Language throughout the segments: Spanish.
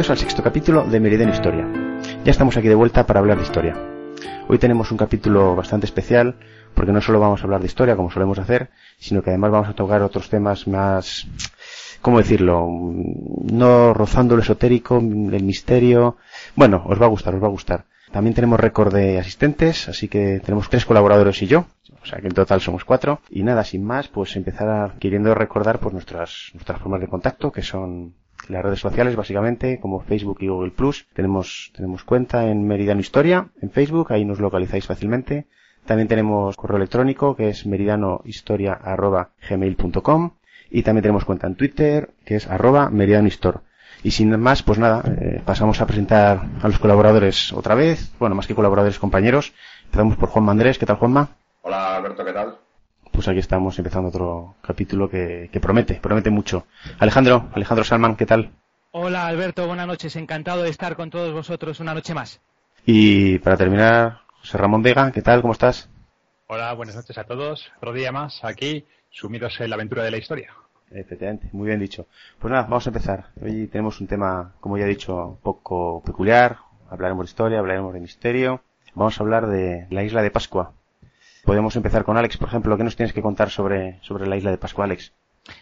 bienvenidos al sexto capítulo de Meridiano Historia. Ya estamos aquí de vuelta para hablar de historia. Hoy tenemos un capítulo bastante especial porque no solo vamos a hablar de historia como solemos hacer, sino que además vamos a tocar otros temas más, ¿cómo decirlo? No rozando lo esotérico, el misterio. Bueno, os va a gustar, os va a gustar. También tenemos récord de asistentes, así que tenemos tres colaboradores y yo, o sea que en total somos cuatro. Y nada, sin más, pues empezar queriendo recordar pues nuestras, nuestras formas de contacto, que son las redes sociales básicamente, como Facebook y Google Plus. Tenemos, tenemos cuenta en Meridiano Historia, en Facebook, ahí nos localizáis fácilmente. También tenemos correo electrónico que es meridanohistoria.gmail.com y también tenemos cuenta en Twitter que es arroba meridianohistor. Y sin más, pues nada, eh, pasamos a presentar a los colaboradores otra vez. Bueno, más que colaboradores, compañeros. Empezamos por Juanma Andrés. ¿Qué tal, Juanma? Hola, Alberto, ¿qué tal? Pues aquí estamos empezando otro capítulo que, que promete, promete mucho. Alejandro, Alejandro Salman, ¿qué tal? Hola, Alberto, buenas noches. Encantado de estar con todos vosotros una noche más. Y para terminar, José Ramón Vega, ¿qué tal? ¿Cómo estás? Hola, buenas noches a todos. Otro día más aquí, sumidos en la aventura de la historia. Efectivamente, muy bien dicho. Pues nada, vamos a empezar. Hoy tenemos un tema, como ya he dicho, un poco peculiar. Hablaremos de historia, hablaremos de misterio. Vamos a hablar de la isla de Pascua. Podemos empezar con Alex, por ejemplo. ¿Qué nos tienes que contar sobre, sobre la isla de Pascua, Alex?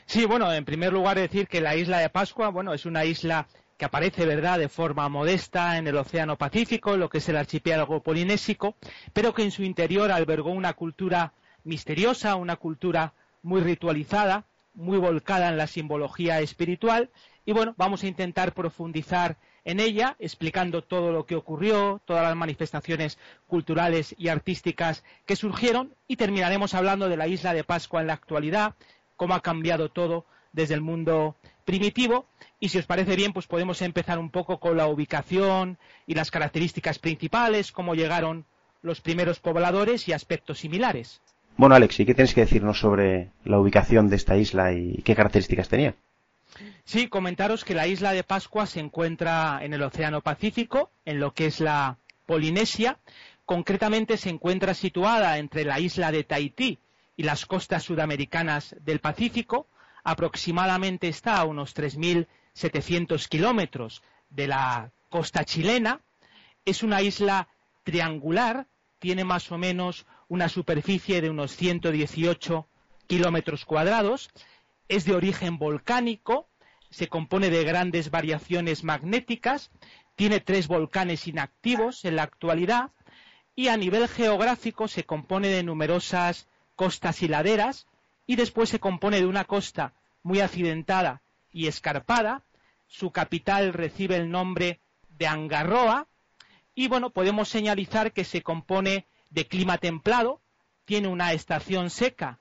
Sí, bueno, en primer lugar decir que la isla de Pascua, bueno, es una isla que aparece, ¿verdad?, de forma modesta en el Océano Pacífico, lo que es el archipiélago polinésico, pero que en su interior albergó una cultura misteriosa, una cultura muy ritualizada, muy volcada en la simbología espiritual y bueno, vamos a intentar profundizar en ella, explicando todo lo que ocurrió, todas las manifestaciones culturales y artísticas que surgieron y terminaremos hablando de la isla de Pascua en la actualidad, cómo ha cambiado todo desde el mundo primitivo y si os parece bien, pues podemos empezar un poco con la ubicación y las características principales, cómo llegaron los primeros pobladores y aspectos similares. Bueno, Alex, ¿y qué tienes que decirnos sobre la ubicación de esta isla y qué características tenía? Sí, comentaros que la isla de Pascua se encuentra en el Océano Pacífico, en lo que es la Polinesia. Concretamente se encuentra situada entre la isla de Tahití y las costas sudamericanas del Pacífico. Aproximadamente está a unos 3.700 kilómetros de la costa chilena. Es una isla triangular, tiene más o menos una superficie de unos 118 kilómetros cuadrados, es de origen volcánico, se compone de grandes variaciones magnéticas, tiene tres volcanes inactivos en la actualidad y a nivel geográfico se compone de numerosas costas y laderas y después se compone de una costa muy accidentada y escarpada. Su capital recibe el nombre de Angarroa y bueno, podemos señalizar que se compone de clima templado, tiene una estación seca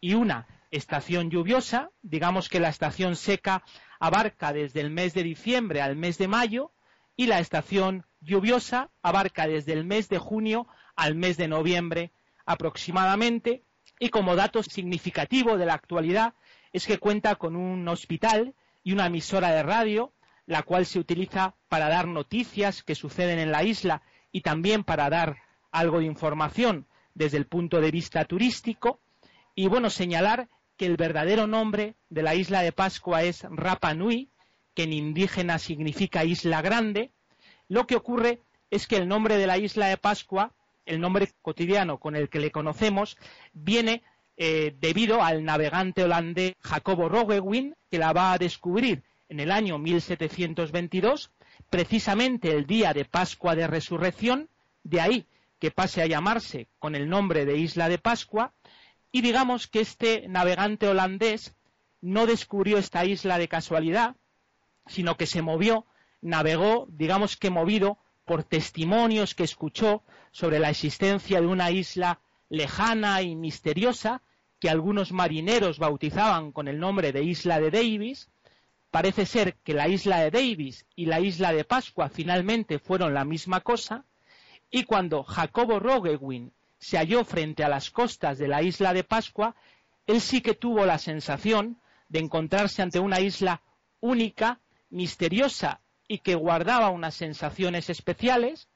y una estación lluviosa. Digamos que la estación seca abarca desde el mes de diciembre al mes de mayo y la estación lluviosa abarca desde el mes de junio al mes de noviembre aproximadamente. Y como dato significativo de la actualidad es que cuenta con un hospital y una emisora de radio, la cual se utiliza para dar noticias que suceden en la isla y también para dar algo de información desde el punto de vista turístico y bueno, señalar que el verdadero nombre de la isla de Pascua es Rapa Nui, que en indígena significa isla grande. Lo que ocurre es que el nombre de la isla de Pascua, el nombre cotidiano con el que le conocemos, viene eh, debido al navegante holandés Jacobo Roggewin, que la va a descubrir en el año 1722, precisamente el día de Pascua de Resurrección, de ahí que pase a llamarse con el nombre de Isla de Pascua, y digamos que este navegante holandés no descubrió esta isla de casualidad, sino que se movió, navegó, digamos que movido por testimonios que escuchó sobre la existencia de una isla lejana y misteriosa que algunos marineros bautizaban con el nombre de Isla de Davis. Parece ser que la isla de Davis y la isla de Pascua finalmente fueron la misma cosa, y cuando Jacobo Roggewin se halló frente a las costas de la isla de Pascua, él sí que tuvo la sensación de encontrarse ante una isla única, misteriosa y que guardaba unas sensaciones especiales,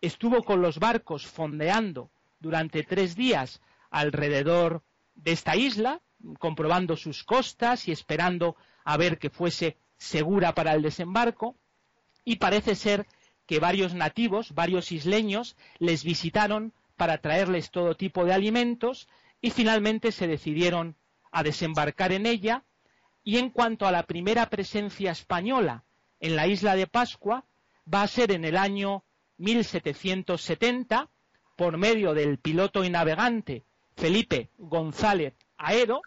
estuvo con los barcos fondeando durante tres días alrededor de esta isla, comprobando sus costas y esperando a ver que fuese segura para el desembarco. Y parece ser que varios nativos, varios isleños, les visitaron para traerles todo tipo de alimentos y finalmente se decidieron a desembarcar en ella. Y en cuanto a la primera presencia española en la isla de Pascua, va a ser en el año 1770 por medio del piloto y navegante Felipe González Aero,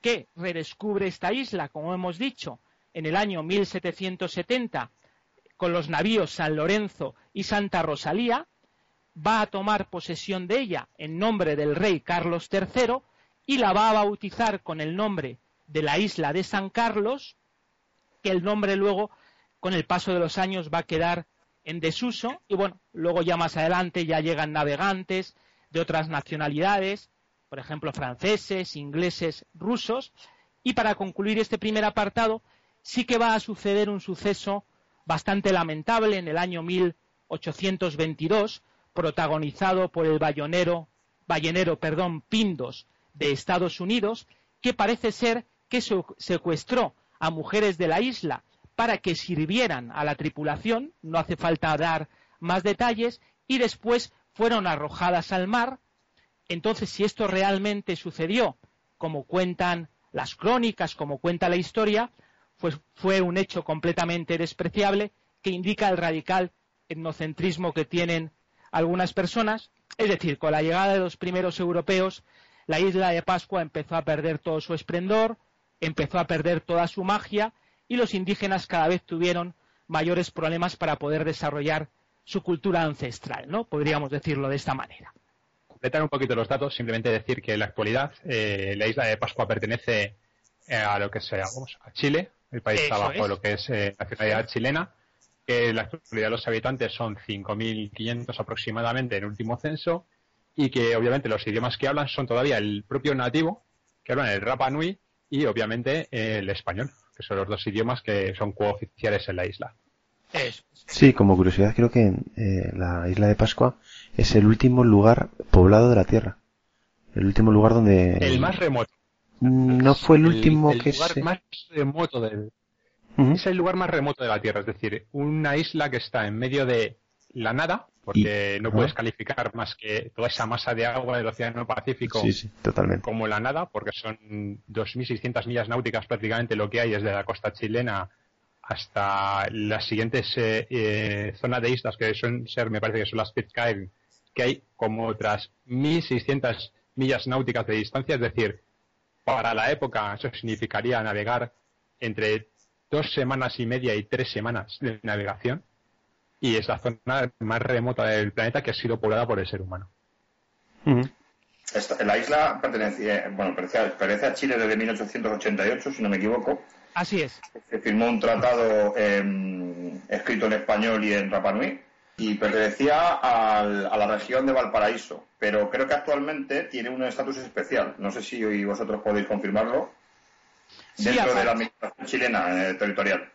que redescubre esta isla, como hemos dicho, en el año 1770 con los navíos San Lorenzo y Santa Rosalía, va a tomar posesión de ella en nombre del rey Carlos III y la va a bautizar con el nombre de la isla de San Carlos, que el nombre luego, con el paso de los años, va a quedar en desuso. Y bueno, luego ya más adelante ya llegan navegantes de otras nacionalidades, por ejemplo franceses, ingleses, rusos, y para concluir este primer apartado, sí que va a suceder un suceso bastante lamentable en el año 1822, protagonizado por el ballenero, ballenero perdón, Pindos de Estados Unidos, que parece ser que secuestró a mujeres de la isla para que sirvieran a la tripulación, no hace falta dar más detalles, y después fueron arrojadas al mar. Entonces, si esto realmente sucedió, como cuentan las crónicas, como cuenta la historia, pues fue un hecho completamente despreciable que indica el radical etnocentrismo que tienen algunas personas. Es decir, con la llegada de los primeros europeos, la isla de Pascua empezó a perder todo su esplendor, empezó a perder toda su magia y los indígenas cada vez tuvieron mayores problemas para poder desarrollar su cultura ancestral, ¿no? Podríamos decirlo de esta manera. Completar un poquito los datos, simplemente decir que en la actualidad eh, la isla de Pascua pertenece eh, a lo que sea, vamos, a Chile, el país está bajo lo que es eh, la nacionalidad chilena, que en la actualidad los habitantes son 5.500 aproximadamente en el último censo, y que obviamente los idiomas que hablan son todavía el propio nativo, que hablan el Rapa Nui, y obviamente el español que son los dos idiomas que son cooficiales en la isla. Sí, como curiosidad, creo que eh, la isla de Pascua es el último lugar poblado de la Tierra. El último lugar donde... El más remoto. Mm, no fue el, último el que lugar más remoto del... Es el lugar más remoto de la Tierra, es decir, una isla que está en medio de la nada, porque no puedes calificar más que toda esa masa de agua del Océano Pacífico como la nada, porque son 2.600 millas náuticas prácticamente lo que hay desde la costa chilena hasta las siguientes eh, eh, zonas de islas que son ser, me parece que son las Pitcairn, que hay como otras 1.600 millas náuticas de distancia, es decir, para la época eso significaría navegar entre dos semanas y media y tres semanas de navegación y es la zona más remota del planeta que ha sido poblada por el ser humano. la isla pertenece, bueno, pertenece, a Chile desde 1888, si no me equivoco. Así es. Se firmó un tratado em, escrito en español y en Rapa Nui y pertenecía a la región de Valparaíso, pero creo que actualmente tiene un estatus especial. No sé si vosotros podéis confirmarlo. Dentro de la administración chilena eh, territorial.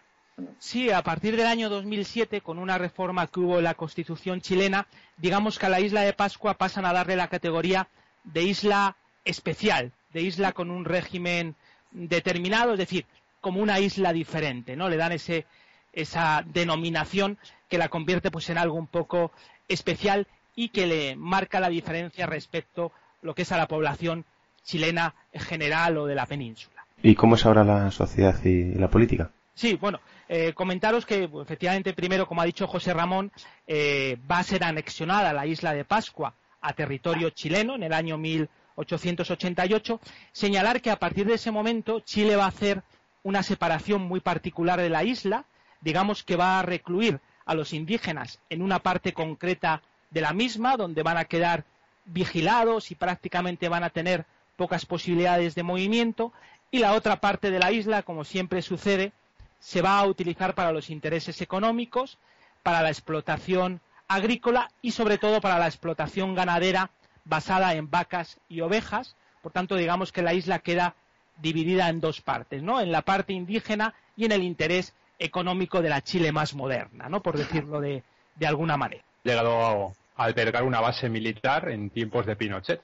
Sí, a partir del año 2007, con una reforma que hubo en la Constitución chilena, digamos que a la isla de Pascua pasan a darle la categoría de isla especial, de isla con un régimen determinado, es decir, como una isla diferente, ¿no? Le dan ese, esa denominación que la convierte pues en algo un poco especial y que le marca la diferencia respecto a lo que es a la población chilena en general o de la península. ¿Y cómo es ahora la sociedad y la política? Sí, bueno, eh, comentaros que efectivamente primero, como ha dicho José Ramón, eh, va a ser anexionada la isla de Pascua a territorio chileno en el año 1888. Señalar que a partir de ese momento Chile va a hacer una separación muy particular de la isla, digamos que va a recluir a los indígenas en una parte concreta de la misma, donde van a quedar vigilados y prácticamente van a tener pocas posibilidades de movimiento, y la otra parte de la isla, como siempre sucede, se va a utilizar para los intereses económicos, para la explotación agrícola y sobre todo para la explotación ganadera basada en vacas y ovejas. Por tanto, digamos que la isla queda dividida en dos partes, ¿no? En la parte indígena y en el interés económico de la Chile más moderna, ¿no? Por decirlo de, de alguna manera. Llegado a albergar una base militar en tiempos de Pinochet.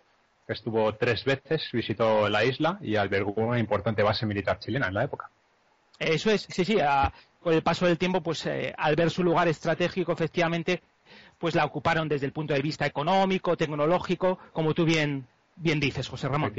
Estuvo tres veces, visitó la isla y albergó una importante base militar chilena en la época. Eso es, sí, sí, con el paso del tiempo, pues eh, al ver su lugar estratégico, efectivamente, pues la ocuparon desde el punto de vista económico, tecnológico, como tú bien, bien dices, José Ramón.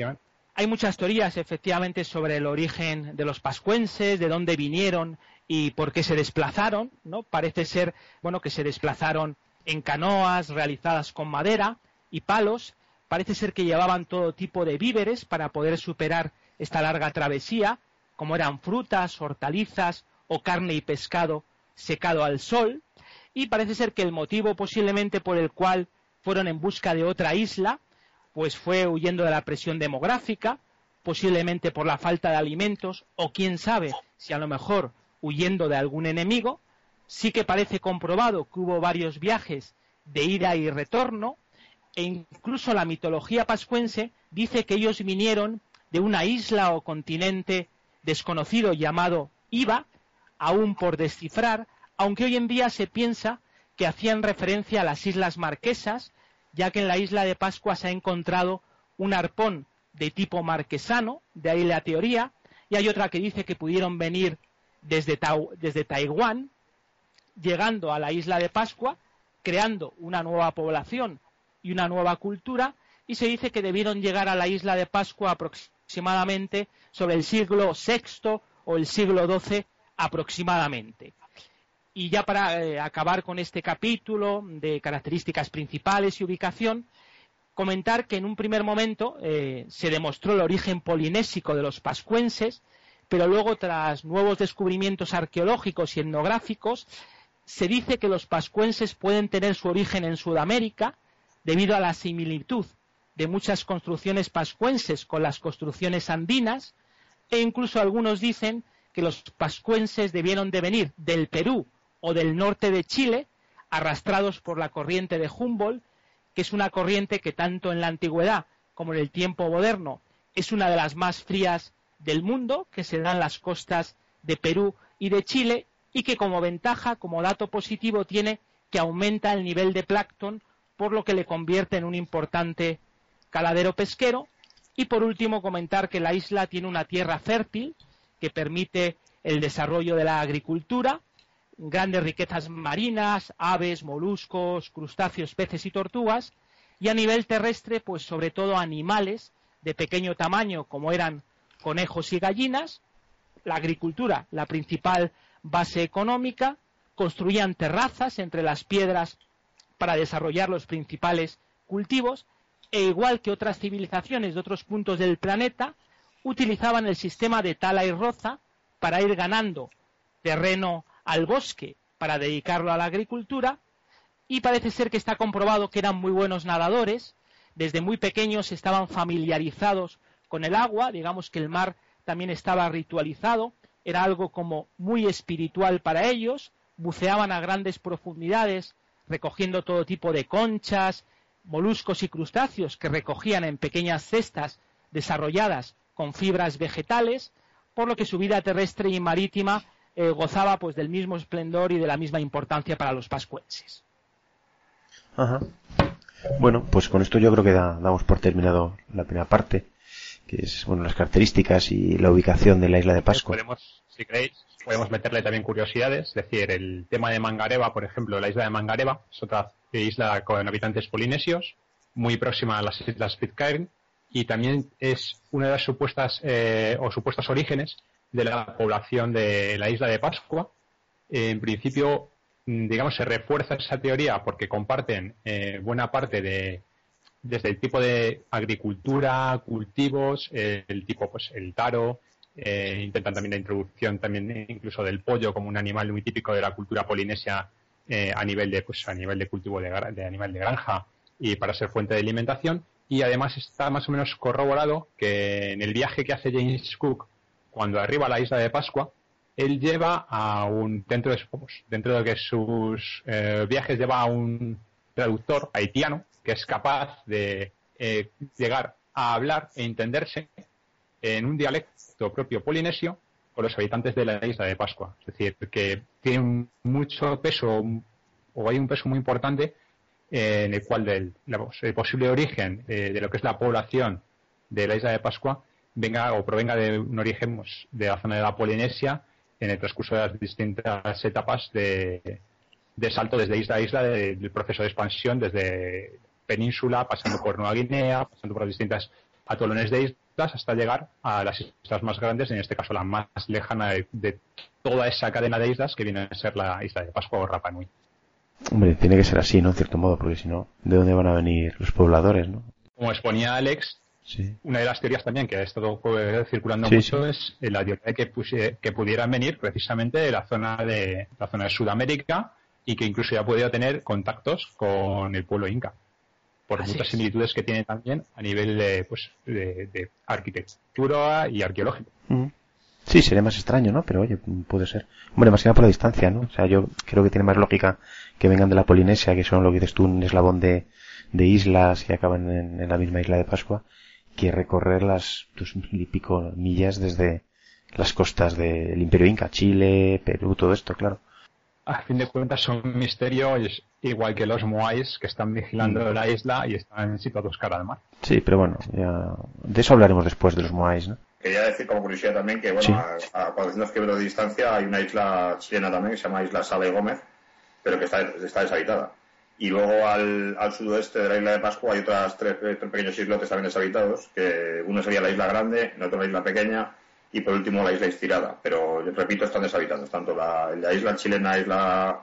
Hay muchas teorías, efectivamente, sobre el origen de los pascuenses, de dónde vinieron y por qué se desplazaron, ¿no? Parece ser, bueno, que se desplazaron en canoas realizadas con madera y palos. Parece ser que llevaban todo tipo de víveres para poder superar esta larga travesía, como eran frutas, hortalizas o carne y pescado secado al sol. Y parece ser que el motivo posiblemente por el cual fueron en busca de otra isla, pues fue huyendo de la presión demográfica, posiblemente por la falta de alimentos, o quién sabe si a lo mejor huyendo de algún enemigo. Sí que parece comprobado que hubo varios viajes de ida y retorno, e incluso la mitología pascuense dice que ellos vinieron de una isla o continente desconocido llamado Iba, aún por descifrar, aunque hoy en día se piensa que hacían referencia a las Islas Marquesas, ya que en la isla de Pascua se ha encontrado un arpón de tipo marquesano, de ahí la teoría, y hay otra que dice que pudieron venir desde, desde Taiwán, llegando a la isla de Pascua, creando una nueva población y una nueva cultura, y se dice que debieron llegar a la isla de Pascua aproximadamente sobre el siglo VI o el siglo XII aproximadamente. Y ya para eh, acabar con este capítulo de características principales y ubicación, comentar que en un primer momento eh, se demostró el origen polinésico de los pascuenses, pero luego tras nuevos descubrimientos arqueológicos y etnográficos, se dice que los pascuenses pueden tener su origen en Sudamérica debido a la similitud de muchas construcciones pascuenses con las construcciones andinas, e incluso algunos dicen que los pascuenses debieron de venir del Perú o del norte de Chile, arrastrados por la corriente de Humboldt, que es una corriente que tanto en la antigüedad como en el tiempo moderno es una de las más frías del mundo que se dan las costas de Perú y de Chile y que como ventaja, como dato positivo, tiene que aumenta el nivel de plancton, por lo que le convierte en un importante caladero pesquero. Y por último, comentar que la isla tiene una tierra fértil que permite el desarrollo de la agricultura, grandes riquezas marinas, aves, moluscos, crustáceos, peces y tortugas, y a nivel terrestre, pues sobre todo animales de pequeño tamaño, como eran conejos y gallinas, la agricultura, la principal base económica, construían terrazas entre las piedras para desarrollar los principales cultivos, e igual que otras civilizaciones de otros puntos del planeta, utilizaban el sistema de tala y roza para ir ganando terreno al bosque para dedicarlo a la agricultura, y parece ser que está comprobado que eran muy buenos nadadores, desde muy pequeños estaban familiarizados con el agua, digamos que el mar también estaba ritualizado, era algo como muy espiritual para ellos, buceaban a grandes profundidades, recogiendo todo tipo de conchas, moluscos y crustáceos que recogían en pequeñas cestas desarrolladas con fibras vegetales, por lo que su vida terrestre y marítima eh, gozaba pues del mismo esplendor y de la misma importancia para los pascuenses. Ajá. Bueno, pues con esto yo creo que damos por terminado la primera parte que es bueno las características y la ubicación de la isla de Pascua. Podemos, si queréis, podemos meterle también curiosidades, es decir, el tema de Mangareva, por ejemplo, la isla de Mangareva es otra isla con habitantes polinesios, muy próxima a las islas Pitcairn, y también es una de las supuestas eh, o supuestos orígenes de la población de la isla de Pascua. en principio, mm, digamos, se refuerza esa teoría porque comparten eh, buena parte de, desde el tipo de agricultura, cultivos, el tipo, pues, el taro, eh, intentan también la introducción también incluso del pollo como un animal muy típico de la cultura polinesia eh, a nivel de, pues, a nivel de cultivo de, animal de granja y para ser fuente de alimentación. Y además está más o menos corroborado que en el viaje que hace James Cook cuando arriba a la isla de Pascua, él lleva a un, dentro de, dentro de que sus eh, viajes lleva a un traductor haitiano que es capaz de eh, llegar a hablar e entenderse en un dialecto propio polinesio con los habitantes de la isla de Pascua. Es decir, que tiene mucho peso o hay un peso muy importante en el cual del, el posible origen eh, de lo que es la población de la isla de Pascua venga o provenga de un origen pues, de la zona de la Polinesia en el transcurso de las distintas etapas de, salto desde isla a isla del proceso de expansión, desde península, pasando por Nueva Guinea, pasando por las distintas atolones de islas, hasta llegar a las islas más grandes, en este caso la más lejana de, toda esa cadena de islas que viene a ser la isla de Pascua o Rapa Nui. Hombre, tiene que ser así, ¿no? En cierto modo, porque si no, ¿de dónde van a venir los pobladores, no? Como exponía Alex, una de las teorías también que ha estado circulando mucho es eh, la teoría de que, que pudieran venir precisamente de la zona de la zona de Sudamérica y que incluso ya podido tener contactos con el pueblo inca por muchas similitudes que tiene también a nivel de, pues, de, arquitectura y arqueológico. Mm. Sí, sería más extraño, ¿no? Pero oye, puede ser. Bueno, más que nada por la distancia, ¿no? O sea, yo creo que tiene más lógica que vengan de la Polinesia, que son lo que dices tú, un eslabón de, de islas y acaban en, la misma isla de Pascua, que recorrer las dos mil y pico millas desde las costas del Imperio Inca, Chile, Perú, todo esto, claro a fin de cuentas son un misterio igual que los moais que están vigilando mm. la isla y están situados cara al mar. Sí, pero bueno, ya... de eso hablaremos después de los moais, ¿no? Quería decir como curiosidad también que, bueno, a, a 400 kilómetros de distancia hay una isla chilena también que se llama Isla Sala y Gómez, pero que está, está deshabitada. Y luego al, al, sudoeste de la isla de Pascua hay otras tres, tres pequeños islotes también deshabitados, que uno sería la isla grande, el otro la isla pequeña, y por último la isla estirada. Pero, repito, están deshabitados, tanto la, isla chilena, isla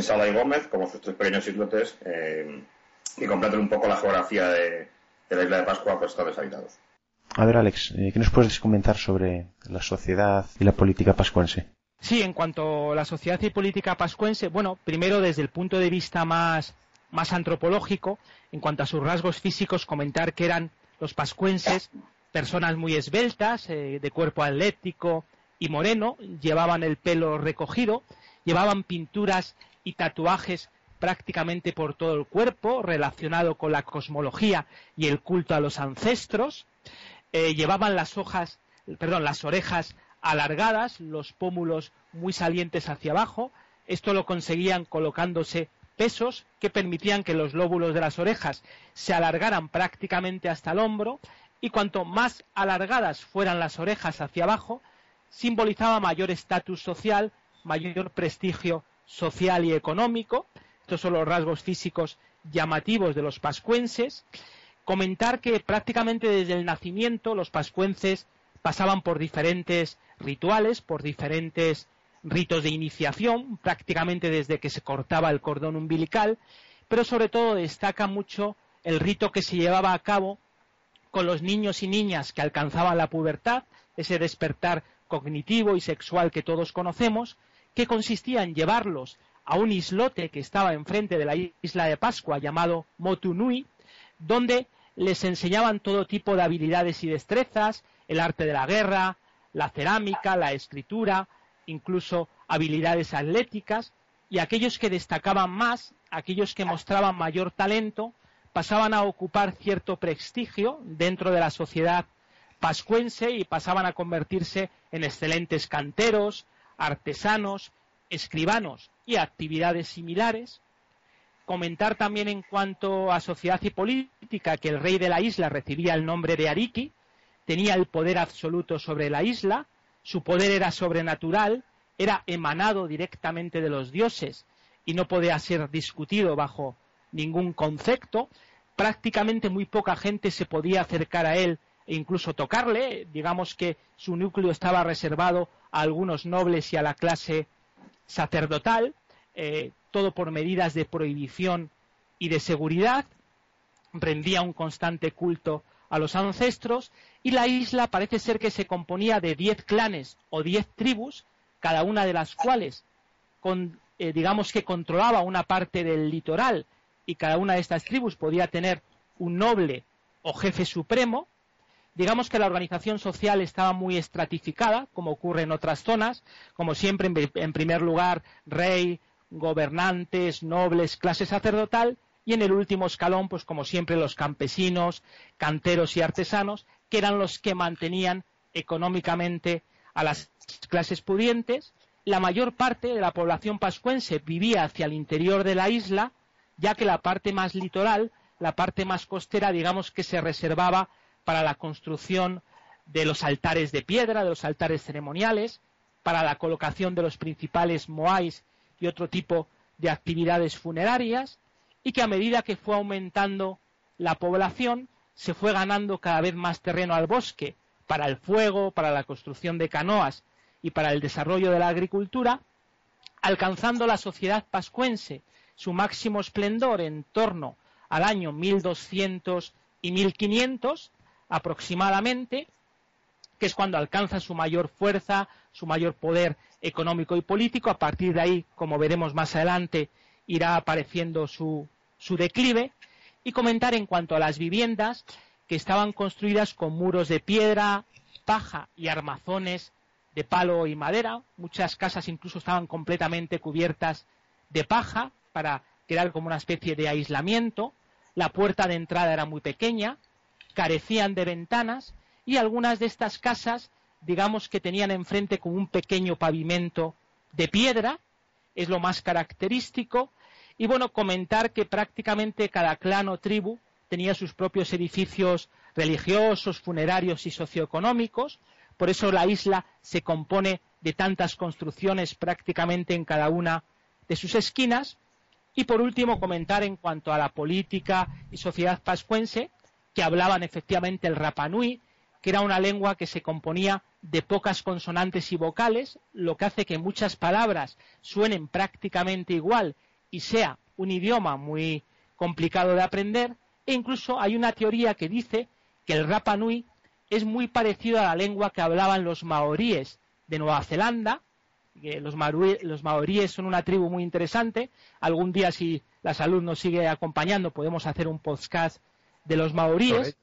Sala y Gómez, como sus tres pequeños islotes, eh, que completan un poco la geografía de, la isla de Pascua, pues están deshabitados. A ver, Alex, eh, ¿qué nos puedes comentar sobre la sociedad y la política pascuense? Sí, en cuanto a la sociedad y política pascuense, bueno, primero desde el punto de vista más, más antropológico, en cuanto a sus rasgos físicos, comentar que eran los pascuenses personas muy esbeltas, eh, de cuerpo atlético y moreno, llevaban el pelo recogido, llevaban pinturas y tatuajes prácticamente por todo el cuerpo, relacionado con la cosmología y el culto a los ancestros, eh, llevaban las hojas, perdón, las orejas alargadas, los pómulos muy salientes hacia abajo, esto lo conseguían colocándose pesos que permitían que los lóbulos de las orejas se alargaran prácticamente hasta el hombro y cuanto más alargadas fueran las orejas hacia abajo, simbolizaba mayor estatus social, mayor prestigio social y económico. Estos son los rasgos físicos llamativos de los pascuenses. Comentar que prácticamente desde el nacimiento los pascuenses pasaban por diferentes rituales, por diferentes ritos de iniciación, prácticamente desde que se cortaba el cordón umbilical, pero sobre todo destaca mucho el rito que se llevaba a cabo con los niños y niñas que alcanzaban la pubertad, ese despertar cognitivo y sexual que todos conocemos, que consistía en llevarlos a un islote que estaba enfrente de la isla de Pascua llamado Motunui, donde les enseñaban todo tipo de habilidades y destrezas, el arte de la guerra, la cerámica, la escritura, incluso habilidades atléticas, y aquellos que destacaban más, aquellos que mostraban mayor talento, pasaban a ocupar cierto prestigio dentro de la sociedad pascuense y pasaban a convertirse en excelentes canteros, artesanos, escribanos y actividades similares. Comentar también en cuanto a sociedad y política que el rey de la isla recibía el nombre de Ariki, tenía el poder absoluto sobre la isla, su poder era sobrenatural, era emanado directamente de los dioses y no podía ser discutido bajo ningún concepto, prácticamente muy poca gente se podía acercar a él e incluso tocarle, digamos que su núcleo estaba reservado a algunos nobles y a la clase sacerdotal, eh, todo por medidas de prohibición y de seguridad, rendía un constante culto a los ancestros y la isla parece ser que se componía de diez clanes o diez tribus, cada una de las cuales eh, digamos que controlaba una parte del litoral y cada una de estas tribus podía tener un noble o jefe supremo, digamos que la organización social estaba muy estratificada, como ocurre en otras zonas, como siempre, en, primer lugar, rey, gobernantes, nobles, clase sacerdotal, y en el último escalón, pues como siempre, los campesinos, canteros y artesanos, que eran los que mantenían económicamente a las clases pudientes. La mayor parte de la población pascuense vivía hacia el interior de la isla, ya que la parte más litoral, la parte más costera, digamos que se reservaba para la construcción de los altares de piedra, de los altares ceremoniales, para la colocación de los principales moais y otro tipo de actividades funerarias, y que a medida que fue aumentando la población, se fue ganando cada vez más terreno al bosque para el fuego, para la construcción de canoas y para el desarrollo de la agricultura, alcanzando la sociedad pascuense su máximo esplendor en torno al año 1200 y 1500 aproximadamente, que es cuando alcanza su mayor fuerza, su mayor poder económico y político. A partir de ahí, como veremos más adelante, irá apareciendo su, su declive. Y comentar en cuanto a las viviendas que estaban construidas con muros de piedra, paja y armazones de palo y madera. Muchas casas incluso estaban completamente cubiertas de paja para crear como una especie de aislamiento. La puerta de entrada era muy pequeña, carecían de ventanas y algunas de estas casas, digamos que tenían enfrente como un pequeño pavimento de piedra, es lo más característico. Y bueno, comentar que prácticamente cada clan o tribu tenía sus propios edificios religiosos, funerarios y socioeconómicos. Por eso la isla se compone de tantas construcciones prácticamente en cada una de sus esquinas. Y por último, comentar en cuanto a la política y sociedad pascuense, que hablaban efectivamente el Rapanui, que era una lengua que se componía de pocas consonantes y vocales, lo que hace que muchas palabras suenen prácticamente igual y sea un idioma muy complicado de aprender, e incluso hay una teoría que dice que el Rapanui es muy parecido a la lengua que hablaban los maoríes de Nueva Zelanda, que los, los maoríes son una tribu muy interesante. Algún día, si la salud nos sigue acompañando, podemos hacer un podcast de los maoríes.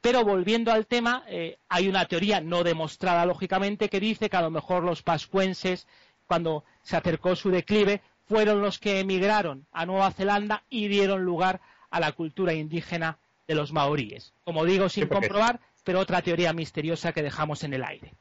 Pero volviendo al tema, eh, hay una teoría no demostrada, lógicamente, que dice que a lo mejor los pascuenses, cuando se acercó su declive, fueron los que emigraron a Nueva Zelanda y dieron lugar a la cultura indígena de los maoríes. Como digo, sin comprobar, pero otra teoría misteriosa que dejamos en el aire.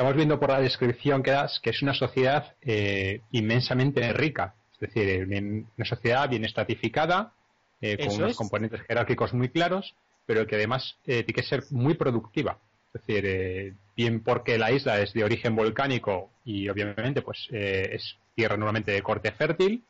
Estamos viendo por la descripción que das que es una sociedad eh, inmensamente rica, es decir, una sociedad bien estratificada, eh, con unos componentes jerárquicos muy claros, pero que además eh, tiene que ser muy productiva. Es decir, eh, bien porque la isla es de origen volcánico y obviamente pues es tierra normalmente de corte fértil,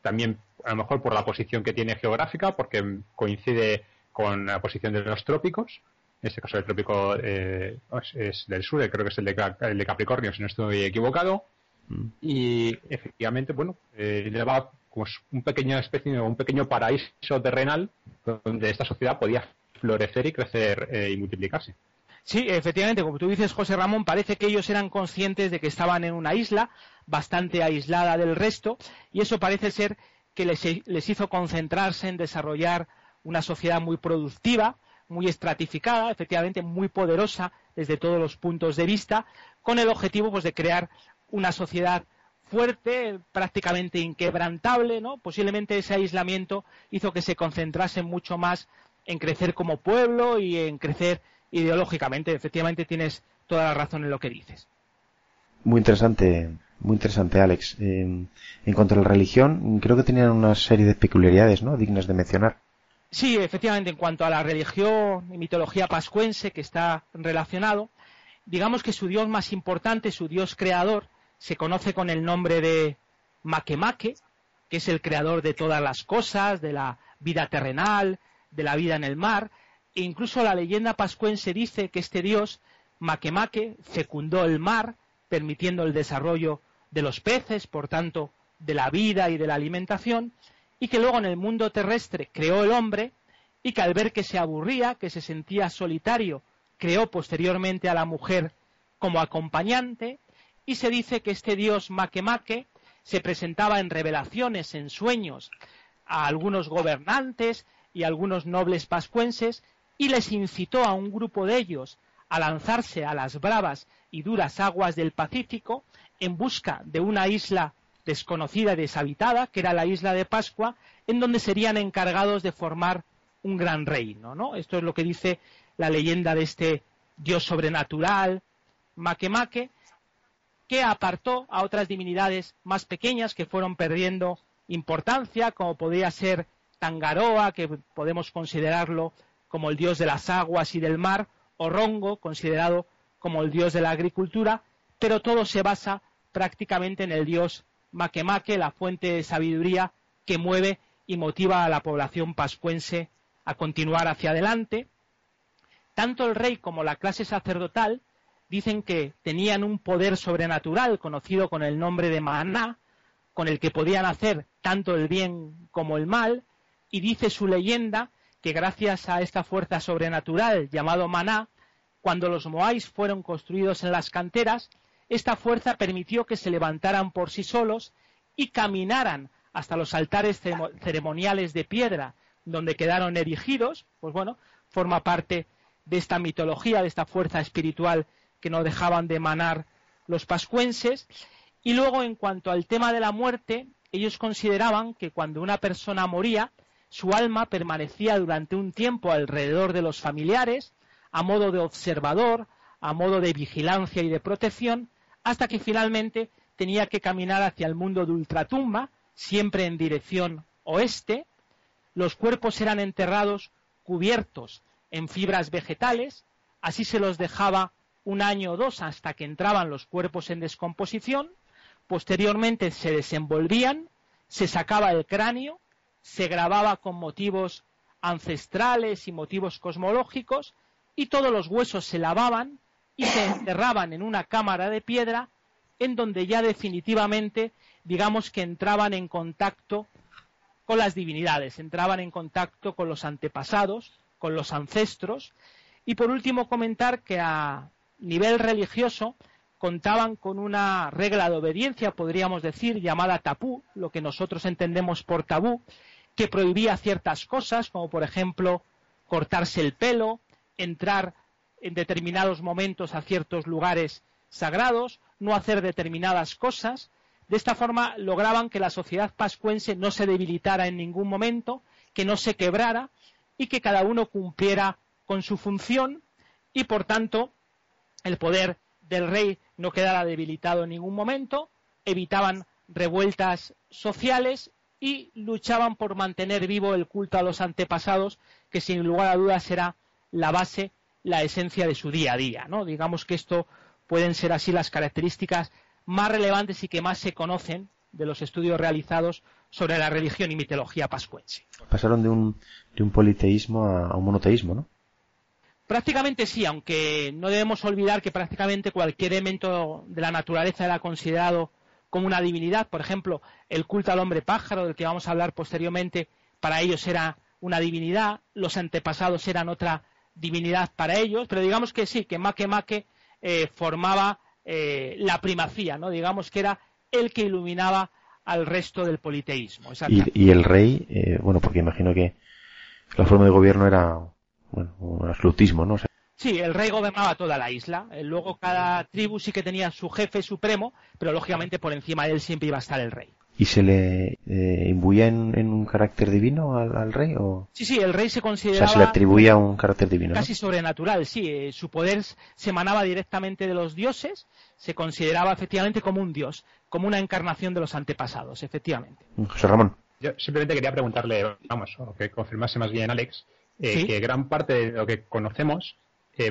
también a lo mejor por la posición que tiene geográfica, porque coincide con la posición de los trópicos. En este caso el trópico es, del sur, creo que es el de, Capricornio, si no estoy equivocado. Mm. Y efectivamente, bueno, le va pues, un pequeño especie, un pequeño paraíso terrenal donde esta sociedad podía florecer y crecer eh, y multiplicarse. Sí, efectivamente, como tú dices, José Ramón, parece que ellos eran conscientes de que estaban en una isla bastante aislada del resto y eso parece ser que les, les hizo concentrarse en desarrollar una sociedad muy productiva, muy estratificada, efectivamente muy poderosa desde todos los puntos de vista, con el objetivo pues, de crear una sociedad fuerte, prácticamente inquebrantable, ¿no? Posiblemente ese aislamiento hizo que se concentrase mucho más en crecer como pueblo y en crecer ideológicamente. Efectivamente tienes toda la razón en lo que dices. Muy interesante, muy interesante, Alex. en cuanto a la religión, creo que tenían una serie de peculiaridades, ¿no? Dignas de mencionar. Sí, efectivamente, en cuanto a la religión y mitología pascuense que está relacionado, digamos que su dios más importante, su dios creador, se conoce con el nombre de Makemake, que es el creador de todas las cosas, de la vida terrenal, de la vida en el mar, e incluso la leyenda pascuense dice que este dios, Makemake, fecundó el mar, permitiendo el desarrollo de los peces, por tanto, de la vida y de la alimentación, y que luego en el mundo terrestre creó el hombre, y que al ver que se aburría, que se sentía solitario, creó posteriormente a la mujer como acompañante, y se dice que este dios Makemake se presentaba en revelaciones, en sueños, a algunos gobernantes y a algunos nobles pascuenses y les incitó a un grupo de ellos a lanzarse a las bravas y duras aguas del Pacífico en busca de una isla desconocida y deshabitada, que era la isla de Pascua, en donde serían encargados de formar un gran reino, ¿no? Esto es lo que dice la leyenda de este dios sobrenatural, Makemake, que apartó a otras divinidades más pequeñas que fueron perdiendo importancia, como podría ser Tangaroa, que podemos considerarlo como el dios de las aguas y del mar, o Rongo, considerado como el dios de la agricultura, pero todo se basa prácticamente en el dios Makemake, la fuente de sabiduría que mueve y motiva a la población pascuense a continuar hacia adelante. Tanto el rey como la clase sacerdotal dicen que tenían un poder sobrenatural conocido con el nombre de Maná, con el que podían hacer tanto el bien como el mal, y dice su leyenda que gracias a esta fuerza sobrenatural llamado Maná, cuando los Moais fueron construidos en las canteras, esta fuerza permitió que se levantaran por sí solos y caminaran hasta los altares ceremoniales de piedra donde quedaron erigidos, pues bueno, forma parte de esta mitología, de esta fuerza espiritual que no dejaban de emanar los pascuenses. Y luego, en cuanto al tema de la muerte, ellos consideraban que cuando una persona moría, su alma permanecía durante un tiempo alrededor de los familiares, a modo de observador, a modo de vigilancia y de protección, hasta que finalmente tenía que caminar hacia el mundo de ultratumba, siempre en dirección oeste. Los cuerpos eran enterrados cubiertos en fibras vegetales, así se los dejaba un año o dos hasta que entraban los cuerpos en descomposición, posteriormente se desenvolvían, se sacaba el cráneo, se grababa con motivos ancestrales y motivos cosmológicos, y todos los huesos se lavaban y se enterraban en una cámara de piedra en donde ya definitivamente, digamos que entraban en contacto con las divinidades, entraban en contacto con los antepasados, con los ancestros. Y por último comentar que a nivel religioso contaban con una regla de obediencia, podríamos decir, llamada tapú, lo que nosotros entendemos por tabú, que prohibía ciertas cosas, como por ejemplo cortarse el pelo, entrar en determinados momentos a ciertos lugares sagrados, no hacer determinadas cosas. De esta forma lograban que la sociedad pascuense no se debilitara en ningún momento, que no se quebrara y que cada uno cumpliera con su función y por tanto el poder del rey no quedara debilitado en ningún momento, evitaban revueltas sociales y luchaban por mantener vivo el culto a los antepasados, que sin lugar a dudas será la base, la esencia de su día a día. ¿no? Digamos que esto pueden ser así las características más relevantes y que más se conocen de los estudios realizados sobre la religión y mitología pascuense. Pasaron de un, de un politeísmo a, un monoteísmo, ¿no? Prácticamente sí, aunque no debemos olvidar que prácticamente cualquier elemento de la naturaleza era considerado como una divinidad. Por ejemplo, el culto al hombre pájaro, del que vamos a hablar posteriormente, para ellos era una divinidad, los antepasados eran otra divinidad para ellos, pero digamos que sí, que Make Make eh, formaba eh, la primacía, ¿no? Digamos que era el que iluminaba al resto del politeísmo. Y, el rey, eh, bueno, porque imagino que la forma de gobierno era bueno, un absolutismo, ¿no? Sí, el rey gobernaba toda la isla. Luego cada tribu sí que tenía su jefe supremo, pero lógicamente por encima de él siempre iba a estar el rey. ¿Y se le eh, imbuía en, un carácter divino al, rey? O... Sí, sí, el rey se consideraba... O sea, se le atribuía un carácter divino. Casi sobrenatural, sí. Eh, su poder se emanaba directamente de los dioses, se consideraba efectivamente como un dios, como una encarnación de los antepasados, efectivamente. José Ramón. Yo simplemente quería preguntarle, vamos, o que confirmase más bien Alex, eh, que gran parte de lo que conocemos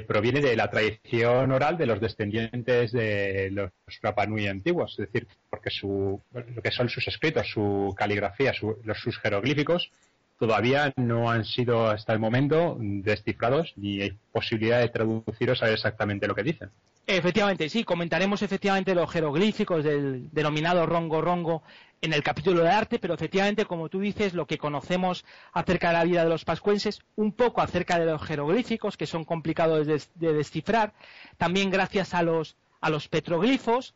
proviene de la tradición oral de los descendientes de los Rapanui antiguos, es decir, porque su, lo que son sus escritos, su caligrafía, los, sus jeroglíficos, todavía no han sido hasta el momento descifrados ni hay posibilidad de traducir o saber exactamente lo que dicen. Efectivamente, sí, comentaremos efectivamente los jeroglíficos del denominado rongo rongo en el capítulo de arte, pero efectivamente, como tú dices, lo que conocemos acerca de la vida de los pascuenses, un poco acerca de los jeroglíficos, que son complicados de, descifrar, también gracias a los, a los petroglifos,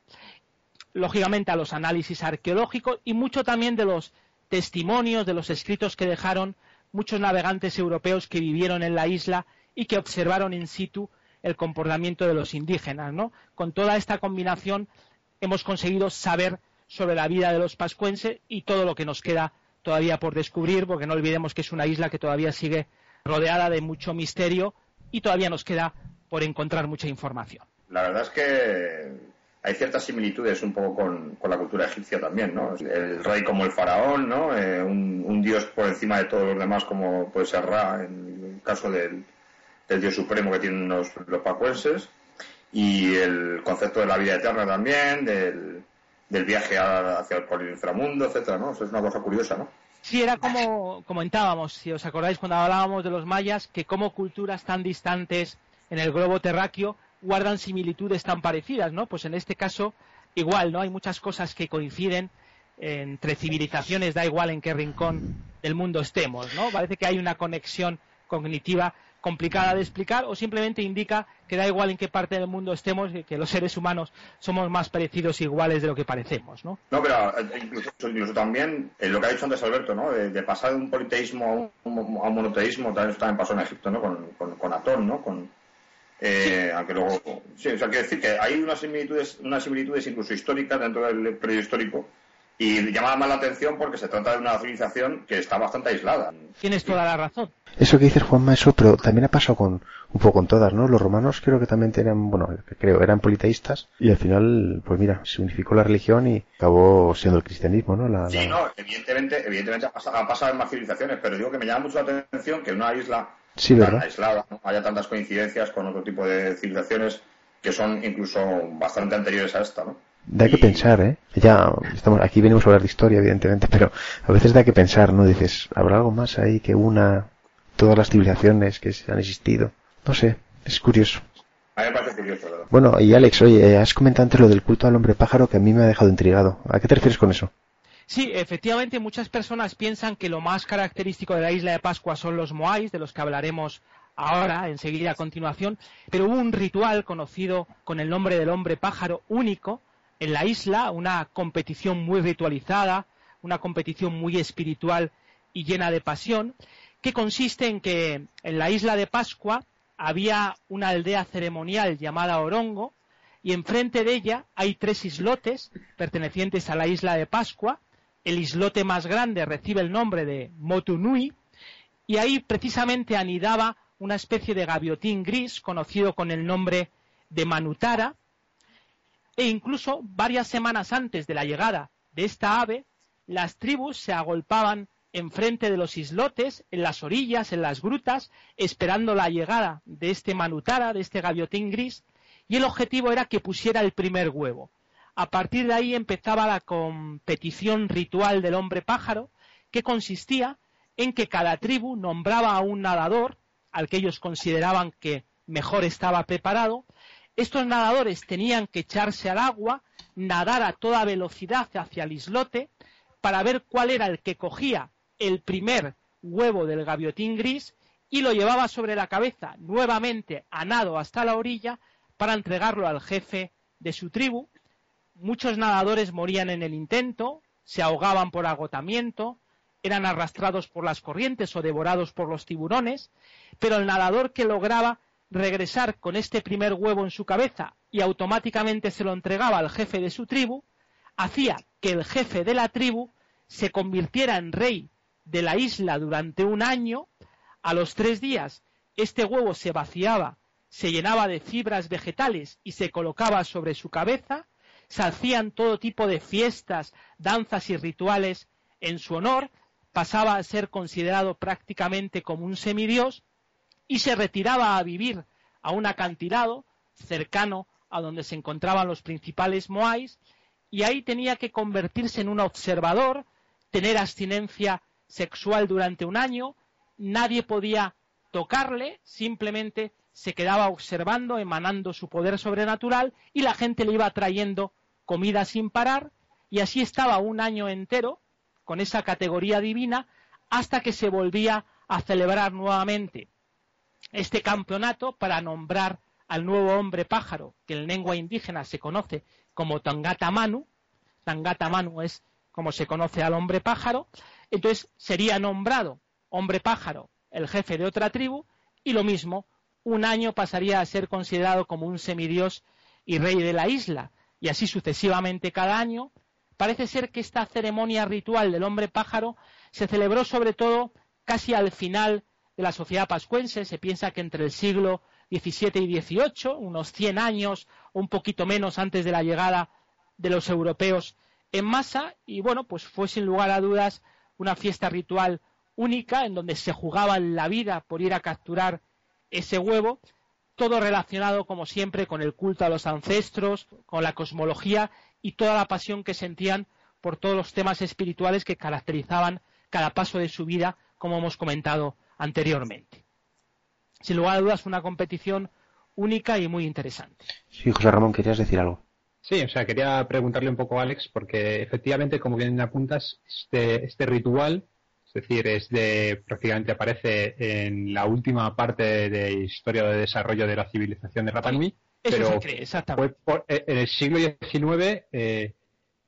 lógicamente a los análisis arqueológicos y mucho también de los testimonios, de los escritos que dejaron muchos navegantes europeos que vivieron en la isla y que observaron in situ el comportamiento de los indígenas, ¿no? Con toda esta combinación hemos conseguido saber sobre la vida de los pascuenses y todo lo que nos queda todavía por descubrir, porque no olvidemos que es una isla que todavía sigue rodeada de mucho misterio y todavía nos queda por encontrar mucha información. La verdad es que hay ciertas similitudes un poco con, la cultura egipcia también, ¿no? El rey como el faraón, ¿no? Eh, un, dios por encima de todos los demás como puede ser Ra, en el caso del, del dios supremo que tienen los, los pacuenses. y el concepto de la vida eterna también, del, del viaje hacia el, inframundo, etcétera, ¿no? Eso es una cosa curiosa, ¿no? Sí, era como comentábamos, si os acordáis cuando hablábamos de los mayas, que como culturas tan distantes en el globo terráqueo guardan similitudes tan parecidas, ¿no? Pues en este caso, igual, ¿no? Hay muchas cosas que coinciden entre civilizaciones, da igual en qué rincón del mundo estemos, ¿no? Parece que hay una conexión cognitiva complicada de explicar o simplemente indica que da igual en qué parte del mundo estemos, que los seres humanos somos más parecidos e iguales de lo que parecemos, ¿no? No, pero eh, incluso, también eh, lo que ha dicho antes Alberto, ¿no? De, pasar de un politeísmo a un, monoteísmo, también, también pasó en Egipto, ¿no? Con, con, Atón, ¿no? Con, eh, aunque luego, sí, o sea, quiero decir que hay unas similitudes, unas similitudes incluso históricas dentro del periodo histórico y llama más la atención porque se trata de una civilización que está bastante aislada. Tienes toda la razón. Eso que dices, Juanma, eso, pero también ha pasado con un poco con todas, ¿no? Los romanos creo que también tenían, bueno, creo, eran politeístas y al final, pues mira, se unificó la religión y acabó siendo el cristianismo, ¿no? sí, no, evidentemente, evidentemente ha pasado, en más civilizaciones, pero digo que me llama mucho la atención que en una isla tan aislada ¿no? haya tantas coincidencias con otro tipo de civilizaciones que son incluso bastante anteriores a esta, ¿no? Da que pensar, ¿eh? Ya estamos aquí venimos a hablar de historia, evidentemente, pero a veces da que pensar, ¿no? Dices, ¿habrá algo más ahí que una todas las civilizaciones que han existido? No sé, es curioso. A mí me parece curioso, ¿verdad? Bueno, y Alex, oye, has comentado antes lo del culto al hombre pájaro que a mí me ha dejado intrigado. ¿A qué te refieres con eso? Sí, efectivamente, muchas personas piensan que lo más característico de la isla de Pascua son los moais, de los que hablaremos ahora, enseguida a continuación, pero hubo un ritual conocido con el nombre del hombre pájaro único, en la isla, una competición muy ritualizada, una competición muy espiritual y llena de pasión, que consiste en que en la isla de Pascua había una aldea ceremonial llamada Orongo, y enfrente de ella hay tres islotes pertenecientes a la isla de Pascua. El islote más grande recibe el nombre de Motunui, y ahí precisamente anidaba una especie de gaviotín gris conocido con el nombre de Manutara, e incluso varias semanas antes de la llegada de esta ave, las tribus se agolpaban enfrente de los islotes, en las orillas, en las grutas, esperando la llegada de este manutara, de este gaviotín gris, y el objetivo era que pusiera el primer huevo. A partir de ahí empezaba la competición ritual del hombre pájaro, que consistía en que cada tribu nombraba a un nadador, al que ellos consideraban que mejor estaba preparado, estos nadadores tenían que echarse al agua, nadar a toda velocidad hacia el islote para ver cuál era el que cogía el primer huevo del gaviotín gris y lo llevaba sobre la cabeza nuevamente a nado hasta la orilla para entregarlo al jefe de su tribu. Muchos nadadores morían en el intento, se ahogaban por agotamiento, eran arrastrados por las corrientes o devorados por los tiburones, pero el nadador que lograba regresar con este primer huevo en su cabeza y automáticamente se lo entregaba al jefe de su tribu, hacía que el jefe de la tribu se convirtiera en rey de la isla durante un año, a los tres días este huevo se vaciaba, se llenaba de fibras vegetales y se colocaba sobre su cabeza, se hacían todo tipo de fiestas, danzas y rituales en su honor, pasaba a ser considerado prácticamente como un semidios y se retiraba a vivir a un acantilado cercano a donde se encontraban los principales moais y ahí tenía que convertirse en un observador, tener abstinencia sexual durante un año, nadie podía tocarle, simplemente se quedaba observando, emanando su poder sobrenatural y la gente le iba trayendo comida sin parar y así estaba un año entero con esa categoría divina hasta que se volvía a celebrar nuevamente este campeonato para nombrar al nuevo hombre pájaro, que en lengua indígena se conoce como Tangata Manu. Tangata Manu es como se conoce al hombre pájaro. Entonces sería nombrado hombre pájaro el jefe de otra tribu y lo mismo, un año pasaría a ser considerado como un semidios y rey de la isla. Y así sucesivamente cada año. Parece ser que esta ceremonia ritual del hombre pájaro se celebró sobre todo casi al final de la sociedad pascuense. Se piensa que entre el siglo XVII y XVIII, unos 100 años o un poquito menos antes de la llegada de los europeos en masa, y bueno, pues fue sin lugar a dudas una fiesta ritual única en donde se jugaba la vida por ir a capturar ese huevo, todo relacionado, como siempre, con el culto a los ancestros, con la cosmología y toda la pasión que sentían por todos los temas espirituales que caracterizaban cada paso de su vida, como hemos comentado anteriormente. Sin lugar a dudas, fue una competición única y muy interesante. Sí, José Ramón, querías decir algo. Sí, o sea, quería preguntarle un poco a Alex, porque efectivamente, como bien apuntas, este, este ritual, es decir, es de, prácticamente aparece en la última parte de historia de desarrollo de la civilización de Rapa Nui, pero exactamente. Eh, en el siglo XIX eh,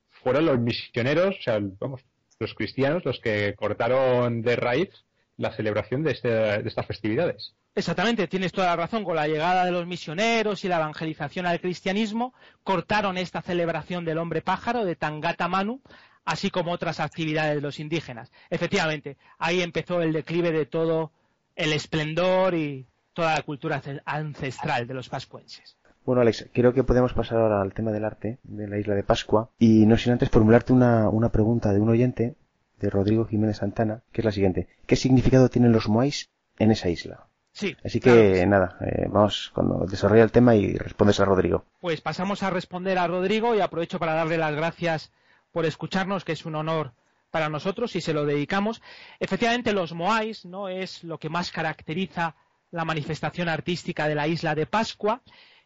fueron los misioneros, o sea, vamos, los cristianos los que cortaron de raíz la celebración de, este, de estas festividades. Exactamente, tienes toda la razón. Con la llegada de los misioneros y la evangelización al cristianismo, cortaron esta celebración del hombre pájaro, de Tangata Manu, así como otras actividades de los indígenas. Efectivamente, ahí empezó el declive de todo el esplendor y toda la cultura ancestral de los pascuenses. Bueno, Alex, creo que podemos pasar ahora al tema del arte de la isla de Pascua y no sin antes formularte una, una pregunta de un oyente, de Rodrigo Jiménez Santana, que es la siguiente. ¿Qué significado tienen los moais en esa isla? Sí. Así que nada, eh, vamos cuando desarrolla el tema y respondes a Rodrigo. Pues pasamos a responder a Rodrigo y aprovecho para darle las gracias por escucharnos, que es un honor para nosotros y se lo dedicamos. Efectivamente, los Moais no es lo que más caracteriza la manifestación artística de la isla de Pascua.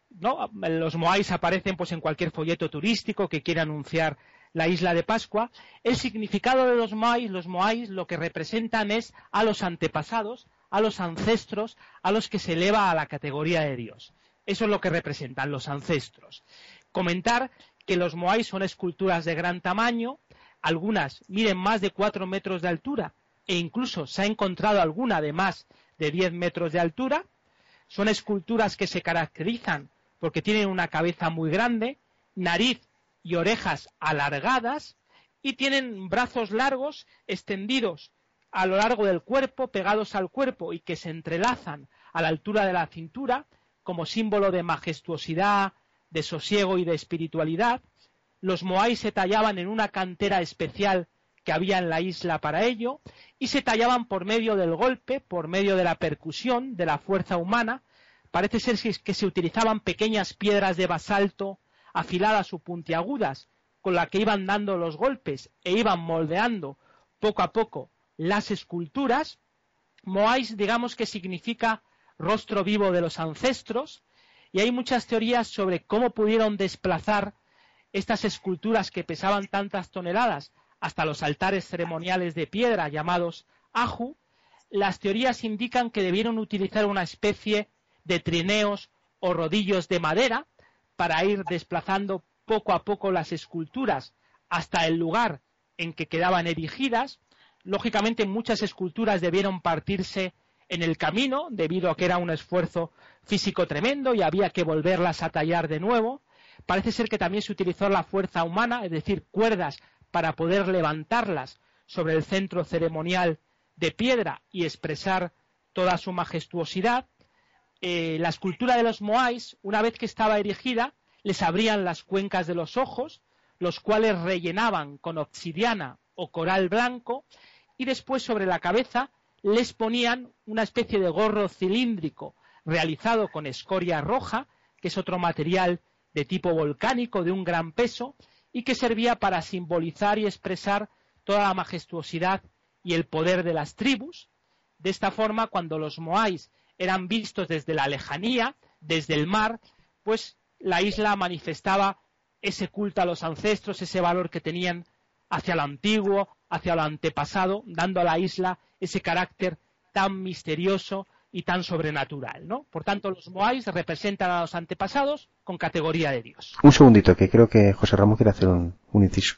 ¿no? Los Moais aparecen pues en cualquier folleto turístico que quiera anunciar la isla de Pascua. El significado de los Moais, los Moais lo que representan es a los antepasados, a los ancestros a los que se eleva a la categoría de Dios. Eso es lo que representan los ancestros. Comentar que los moais son esculturas de gran tamaño, algunas miden más de cuatro metros de altura e incluso se ha encontrado alguna de más de diez metros de altura. Son esculturas que se caracterizan porque tienen una cabeza muy grande, nariz y orejas alargadas y tienen brazos largos extendidos a lo largo del cuerpo, pegados al cuerpo y que se entrelazan a la altura de la cintura, como símbolo de majestuosidad, de sosiego y de espiritualidad. Los moais se tallaban en una cantera especial que había en la isla para ello, y se tallaban por medio del golpe, por medio de la percusión, de la fuerza humana. Parece ser que se utilizaban pequeñas piedras de basalto afiladas o puntiagudas, con la que iban dando los golpes e iban moldeando poco a poco las esculturas. Moais, digamos que significa rostro vivo de los ancestros, y hay muchas teorías sobre cómo pudieron desplazar estas esculturas que pesaban tantas toneladas hasta los altares ceremoniales de piedra llamados Aju. Las teorías indican que debieron utilizar una especie de trineos o rodillos de madera para ir desplazando poco a poco las esculturas hasta el lugar en que quedaban erigidas Lógicamente muchas esculturas debieron partirse en el camino debido a que era un esfuerzo físico tremendo y había que volverlas a tallar de nuevo. Parece ser que también se utilizó la fuerza humana, es decir, cuerdas para poder levantarlas sobre el centro ceremonial de piedra y expresar toda su majestuosidad. Eh, la escultura de los Moais, una vez que estaba erigida, les abrían las cuencas de los ojos, los cuales rellenaban con obsidiana o coral blanco y después sobre la cabeza les ponían una especie de gorro cilíndrico realizado con escoria roja, que es otro material de tipo volcánico de un gran peso y que servía para simbolizar y expresar toda la majestuosidad y el poder de las tribus. De esta forma, cuando los moais eran vistos desde la lejanía, desde el mar, pues la isla manifestaba ese culto a los ancestros, ese valor que tenían hacia lo antiguo, hacia lo antepasado, dando a la isla ese carácter tan misterioso y tan sobrenatural, ¿no? Por tanto, los Moais representan a los antepasados con categoría de Dios. Un segundito, que creo que José Ramón quiere hacer un, inciso.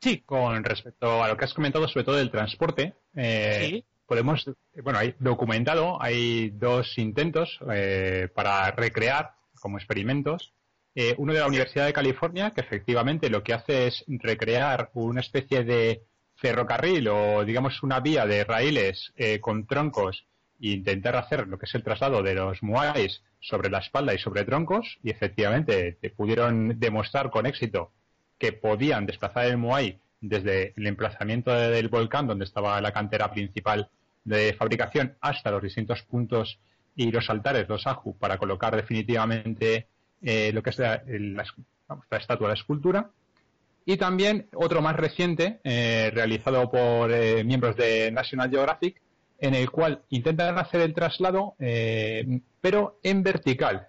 Sí, con respecto a lo que has comentado, sobre todo del transporte, eh, podemos, bueno, hay documentado, hay dos intentos eh, para recrear como experimentos. Eh, uno de la Universidad de California, que efectivamente lo que hace es recrear una especie de ferrocarril o digamos una vía de raíles eh, con troncos e intentar hacer lo que es el traslado de los muais sobre la espalda y sobre troncos y efectivamente pudieron demostrar con éxito que podían desplazar el muay desde el emplazamiento del volcán donde estaba la cantera principal de fabricación hasta los distintos puntos y los altares, los aju, para colocar definitivamente eh, lo que es la, estatua, la escultura. Y también otro más reciente, eh, realizado por eh, miembros de National Geographic, en el cual intentan hacer el traslado, pero en vertical,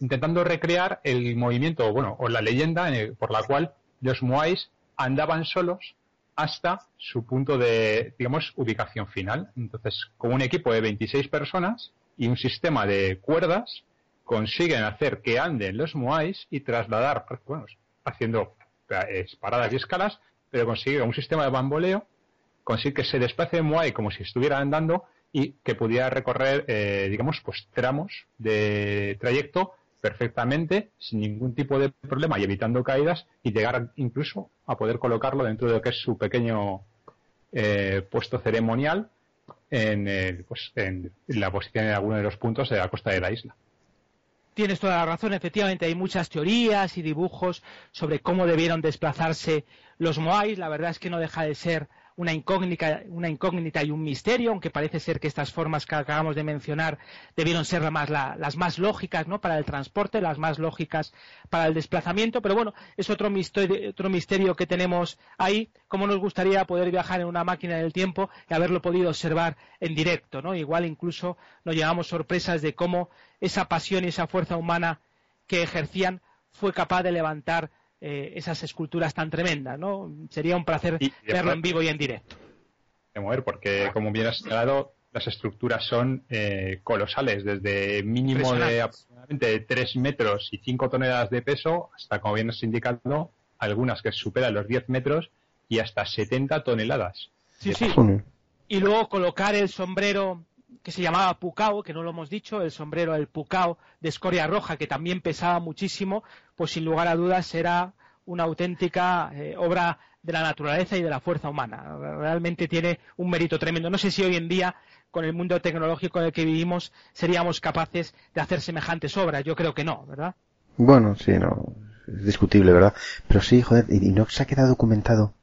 intentando recrear el movimiento, bueno, o la leyenda por la cual los moais andaban solos hasta su punto de, digamos, ubicación final. Entonces, con un equipo de 26 personas y un sistema de cuerdas, consiguen hacer que anden los Moais y trasladar, bueno, haciendo paradas y escalas, pero consigue un sistema de bamboleo, consigue que se desplace Moai como si estuviera andando y que pudiera recorrer, eh, digamos, pues tramos de trayecto perfectamente, sin ningún tipo de problema y evitando caídas y llegar incluso a poder colocarlo dentro de lo que es su pequeño eh, puesto ceremonial en, pues, en la posición en alguno de los puntos de la costa de la isla. Tienes toda la razón, efectivamente hay muchas teorías y dibujos sobre cómo debieron desplazarse los Moais. La verdad es que no deja de ser una incógnita, y un misterio, aunque parece ser que estas formas que acabamos de mencionar debieron ser las más lógicas ¿no? para el transporte, las más lógicas para el desplazamiento, pero bueno, es otro misterio, otro misterio que tenemos ahí, como nos gustaría poder viajar en una máquina del tiempo y haberlo podido observar en directo, ¿no? Igual incluso nos llevamos sorpresas de cómo esa pasión y esa fuerza humana que ejercían fue capaz de levantar eh, esas esculturas tan tremendas, ¿no? Sería un placer verlo en vivo y en directo. De mover, porque como bien has señalado, las estructuras son eh, colosales, desde mínimo de aproximadamente 3 metros y 5 toneladas de peso, hasta, como bien has indicado, algunas que superan los 10 metros y hasta 70 toneladas. Sí, sí. Y luego colocar el sombrero que se llamaba Pucao, que no lo hemos dicho, el sombrero el Pucao de escoria roja, que también pesaba muchísimo, pues sin lugar a dudas era una auténtica eh, obra de la naturaleza y de la fuerza humana. Realmente tiene un mérito tremendo. No sé si hoy en día, con el mundo tecnológico en el que vivimos, seríamos capaces de hacer semejantes obras. Yo creo que no, ¿verdad? Bueno, sí, no. Es discutible, ¿verdad? Pero sí, joder, y no se ha quedado documentado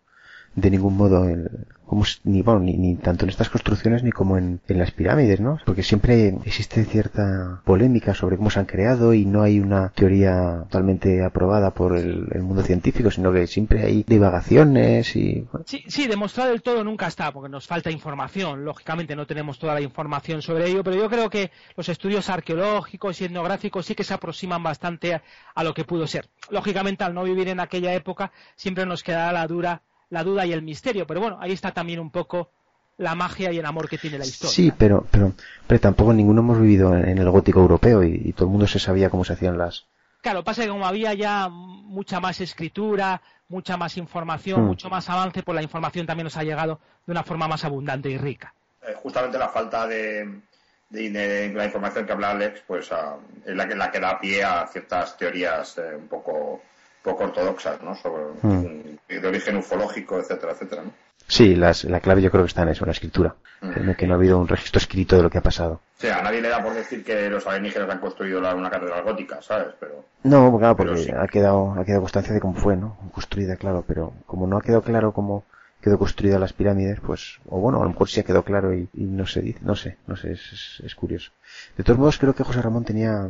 de ningún modo el, como, ni, bueno, ni, ni, tanto en estas construcciones ni como en, las pirámides, ¿no? Porque siempre existe cierta polémica sobre cómo se han creado y no hay una teoría totalmente aprobada por el, el mundo científico, sino que siempre hay divagaciones y... Sí, sí, demostrar del todo nunca está, porque nos falta información. Lógicamente no tenemos toda la información sobre ello, pero yo creo que los estudios arqueológicos y etnográficos sí que se aproximan bastante a, a lo que pudo ser. Lógicamente, al no vivir en aquella época, siempre nos quedará la dura la duda y el misterio. Pero bueno, ahí está también un poco la magia y el amor que tiene la historia. Sí, pero, pero, pero tampoco ninguno hemos vivido en, el gótico europeo y, todo el mundo se sabía cómo se hacían las. Claro, pasa que como había ya mucha más escritura, mucha más información, mm. mucho más avance, pues la información también nos ha llegado de una forma más abundante y rica. Eh, justamente la falta de, de, la información que habla Alex, pues es la que, la que da pie a ciertas teorías eh, un poco poco ortodoxas, ¿no? Sobre, hmm. de origen ufológico, etcétera, etcétera, ¿no? Sí, las, la clave yo creo que está en eso, en la escritura. Hmm. En que no ha habido un registro escrito de lo que ha pasado. O sea, a nadie le da por decir que los alienígenas han construido una catedral gótica, ¿sabes? Pero, no, claro, porque ha, quedado, ha quedado constancia de cómo fue, ¿no? Construida, claro, pero como no ha quedado claro cómo quedó construida las pirámides, pues, o bueno, a lo mejor sí ha quedado claro y, no se dice, no sé, no sé, es, es, curioso. De todos modos, creo que José Ramón tenía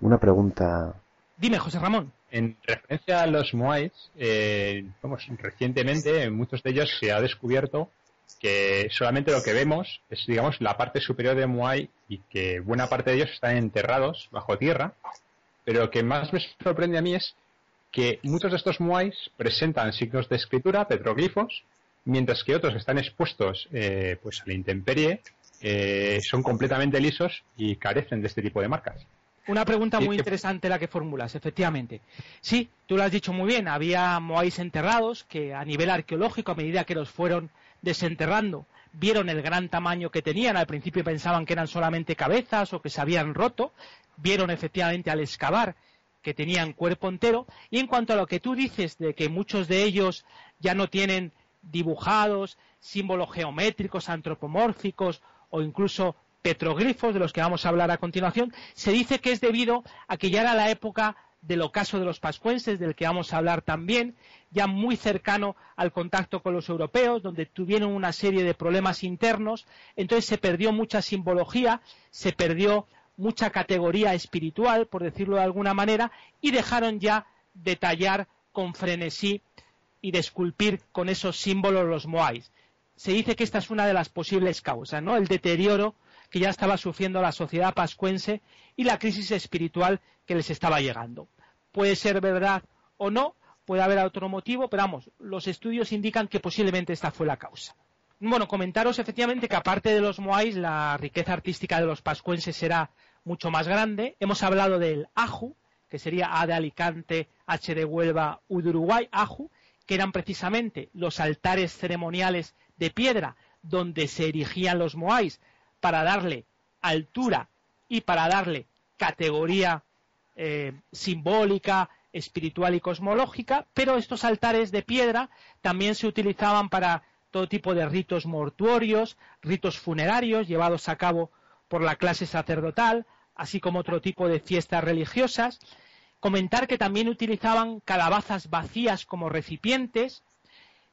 una pregunta. Dime, José Ramón. En referencia a los Moais, eh, vamos, recientemente en muchos de ellos se ha descubierto que solamente lo que vemos es, digamos, la parte superior de Moai y que buena parte de ellos están enterrados bajo tierra. Pero lo que más me sorprende a mí es que muchos de estos Moais presentan signos de escritura, petroglifos, mientras que otros están expuestos eh, pues a la intemperie eh, son completamente lisos y carecen de este tipo de marcas. Una pregunta muy interesante la que formulas, efectivamente. Sí, tú lo has dicho muy bien, había moáis enterrados que a nivel arqueológico, a medida que los fueron desenterrando, vieron el gran tamaño que tenían. Al principio pensaban que eran solamente cabezas o que se habían roto. Vieron efectivamente al excavar que tenían cuerpo entero. Y en cuanto a lo que tú dices de que muchos de ellos ya no tienen dibujados símbolos geométricos, antropomórficos o incluso petroglifos, de los que vamos a hablar a continuación, se dice que es debido a que ya era la época del ocaso de los pascuenses, del que vamos a hablar también, ya muy cercano al contacto con los europeos, donde tuvieron una serie de problemas internos, entonces se perdió mucha simbología, se perdió mucha categoría espiritual, por decirlo de alguna manera, y dejaron ya de tallar con frenesí y de esculpir con esos símbolos los moais. Se dice que esta es una de las posibles causas, ¿no? El deterioro que ya estaba sufriendo la sociedad pascuense y la crisis espiritual que les estaba llegando. Puede ser verdad o no, puede haber otro motivo, pero vamos, los estudios indican que posiblemente esta fue la causa. Bueno, comentaros efectivamente que aparte de los moais, la riqueza artística de los pascuenses será mucho más grande. Hemos hablado del aju, que sería A de Alicante, H de Huelva, U de Uruguay, aju, que eran precisamente los altares ceremoniales de piedra donde se erigían los moais para darle altura y para darle categoría eh, simbólica, espiritual y cosmológica, pero estos altares de piedra también se utilizaban para todo tipo de ritos mortuorios, ritos funerarios llevados a cabo por la clase sacerdotal, así como otro tipo de fiestas religiosas. Comentar que también utilizaban calabazas vacías como recipientes,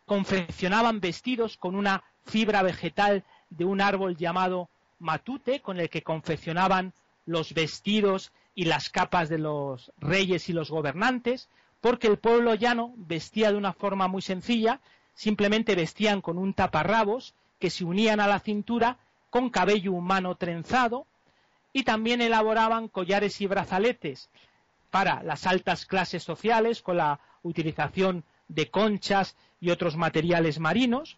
confeccionaban vestidos con una fibra vegetal de un árbol llamado matute, con el que confeccionaban los vestidos y las capas de los reyes y los gobernantes, porque el pueblo llano vestía de una forma muy sencilla, simplemente vestían con un taparrabos que se unían a la cintura con cabello humano trenzado y también elaboraban collares y brazaletes para las altas clases sociales con la utilización de conchas y otros materiales marinos.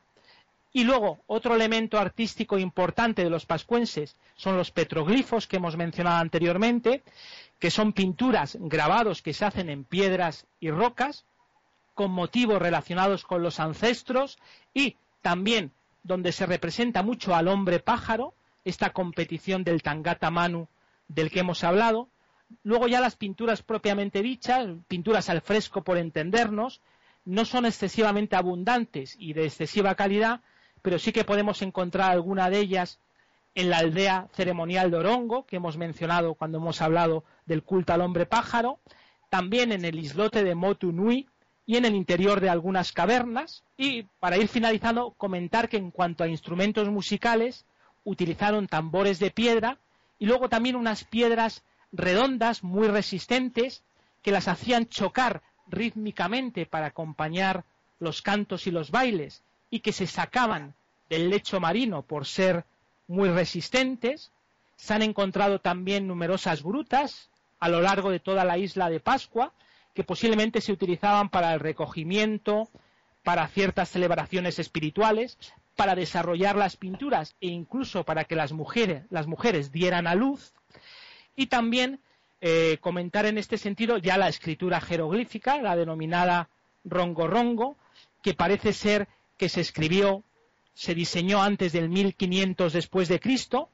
Y luego, otro elemento artístico importante de los pascuenses son los petroglifos que hemos mencionado anteriormente, que son pinturas, grabados que se hacen en piedras y rocas, con motivos relacionados con los ancestros y también donde se representa mucho al hombre pájaro, esta competición del Tangata Manu del que hemos hablado. Luego ya las pinturas propiamente dichas, pinturas al fresco por entendernos, no son excesivamente abundantes y de excesiva calidad, pero sí que podemos encontrar alguna de ellas en la aldea ceremonial de Orongo, que hemos mencionado cuando hemos hablado del culto al hombre pájaro, también en el islote de Motu Nui y en el interior de algunas cavernas. Y para ir finalizando, comentar que en cuanto a instrumentos musicales, utilizaron tambores de piedra y luego también unas piedras redondas muy resistentes que las hacían chocar rítmicamente para acompañar los cantos y los bailes y que se sacaban del lecho marino por ser muy resistentes. Se han encontrado también numerosas grutas a lo largo de toda la isla de Pascua que posiblemente se utilizaban para el recogimiento, para ciertas celebraciones espirituales, para desarrollar las pinturas e incluso para que las mujeres, las mujeres dieran a luz. Y también eh, comentar en este sentido ya la escritura jeroglífica, la denominada rongo rongo, que parece ser que se escribió, se diseñó antes del 1500 después de Cristo,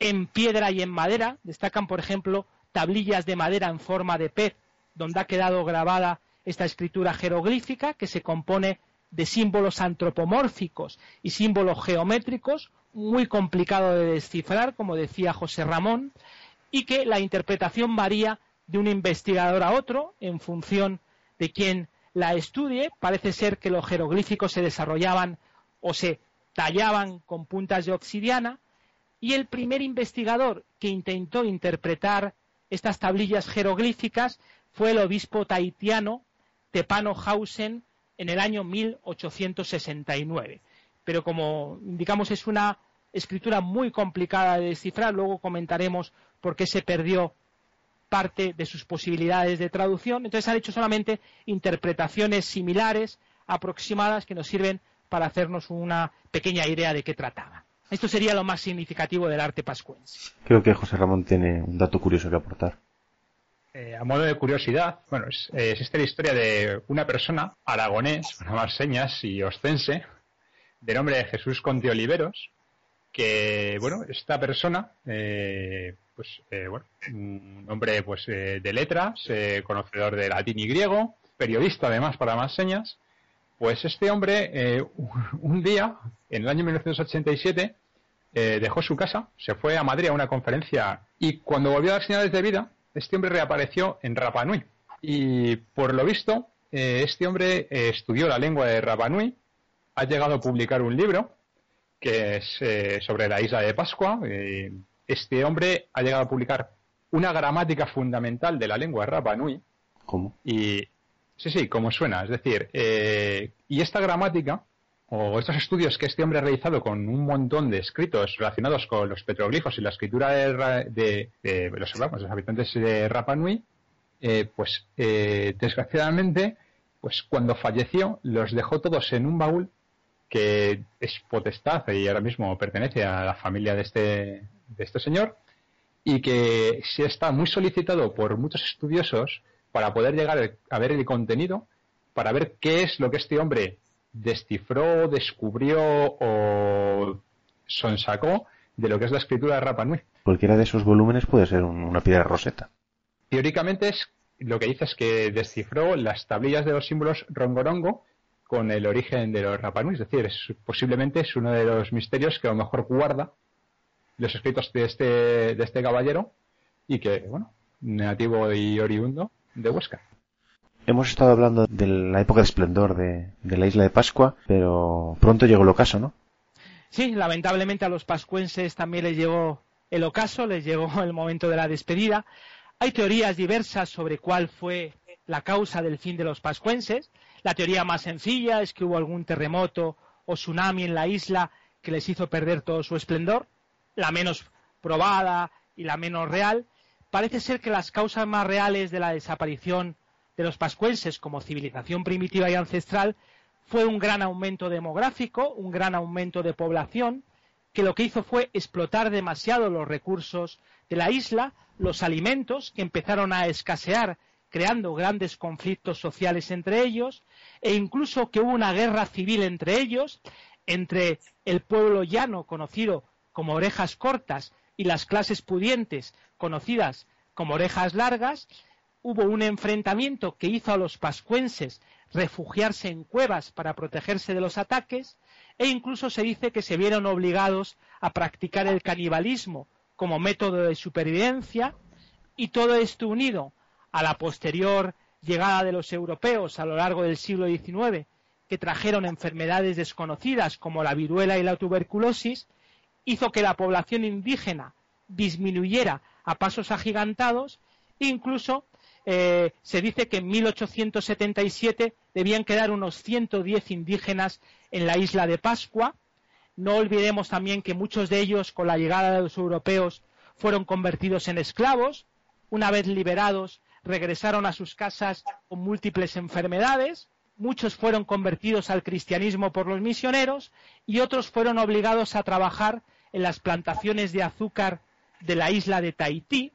en piedra y en madera. Destacan, por ejemplo, tablillas de madera en forma de pez, donde ha quedado grabada esta escritura jeroglífica, que se compone de símbolos antropomórficos y símbolos geométricos, muy complicado de descifrar, como decía José Ramón, y que la interpretación varía de un investigador a otro en función de quien la estudie, parece ser que los jeroglíficos se desarrollaban o se tallaban con puntas de obsidiana, y el primer investigador que intentó interpretar estas tablillas jeroglíficas fue el obispo tahitiano Tepano Hausen en el año 1869. Pero como indicamos es una escritura muy complicada de descifrar, luego comentaremos por qué se perdió parte de sus posibilidades de traducción. Entonces han hecho solamente interpretaciones similares, aproximadas, que nos sirven para hacernos una pequeña idea de qué trataba. Esto sería lo más significativo del arte pascuense. Creo que José Ramón tiene un dato curioso que aportar. Eh, a modo de curiosidad, bueno, es, esta la historia de una persona aragonés, para más señas y oscense, de nombre Jesús Conde Oliveros, que, bueno, esta persona, eh, pues, eh, bueno, un hombre, pues, de letras, conocedor de latín y griego, periodista además para más señas, pues este hombre, un día, en el año 1987, dejó su casa, se fue a Madrid a una conferencia y cuando volvió a dar señales de vida, este hombre reapareció en Rapa Nui. Y por lo visto, eh, este hombre eh, estudió la lengua de Rapanui, ha llegado a publicar un libro que es eh, sobre la isla de Pascua. Este hombre ha llegado a publicar una gramática fundamental de la lengua de Rapanui. ¿Cómo? Y sí, sí, como suena. Es decir, y esta gramática o estos estudios que este hombre ha realizado con un montón de escritos relacionados con los petroglifos y la escritura de, los, habitantes de Rapa Nui, eh, pues eh, desgraciadamente, pues cuando falleció los dejó todos en un baúl que es potestad y ahora mismo pertenece a la familia de este, de este señor y que se está muy solicitado por muchos estudiosos para poder llegar a ver el contenido, para ver qué es lo que este hombre descifró, descubrió o sonsacó de lo que es la escritura de Rapa Nui. Cualquiera de esos volúmenes puede ser una piedra roseta. Teóricamente es lo que dice es que descifró las tablillas de los símbolos rongorongo con el origen de los Rapa Nui, es decir, es, posiblemente es uno de los misterios que a lo mejor guarda los escritos de este, de este caballero y que, bueno, nativo y oriundo de Huesca. Hemos estado hablando de la época de esplendor de, la isla de Pascua, pero pronto llegó el ocaso, ¿no? Sí, lamentablemente a los pascuenses también les llegó el ocaso, les llegó el momento de la despedida. Hay teorías diversas sobre cuál fue la causa del fin de los pascuenses. La teoría más sencilla es que hubo algún terremoto o tsunami en la isla que les hizo perder todo su esplendor. La menos probada y la menos real. Parece ser que las causas más reales de la desaparición de los pascuenses como civilización primitiva y ancestral fue un gran aumento demográfico, un gran aumento de población, que lo que hizo fue explotar demasiado los recursos de la isla, los alimentos, que empezaron a escasear, creando grandes conflictos sociales entre ellos, e incluso que hubo una guerra civil entre ellos, entre el pueblo llano, conocido como orejas cortas, y las clases pudientes, conocidas como orejas largas, hubo un enfrentamiento que hizo a los pascuenses refugiarse en cuevas para protegerse de los ataques e incluso se dice que se vieron obligados a practicar el canibalismo como método de supervivencia y todo esto unido a la posterior llegada de los europeos a lo largo del siglo XIX que trajeron enfermedades desconocidas como la viruela y la tuberculosis hizo que la población indígena disminuyera a pasos agigantados incluso eh, se dice que en 1877 debían quedar unos 110 indígenas en la isla de Pascua. No olvidemos también que muchos de ellos, con la llegada de los europeos, fueron convertidos en esclavos. Una vez liberados, regresaron a sus casas con múltiples enfermedades. Muchos fueron convertidos al cristianismo por los misioneros y otros fueron obligados a trabajar en las plantaciones de azúcar de la isla de Tahití,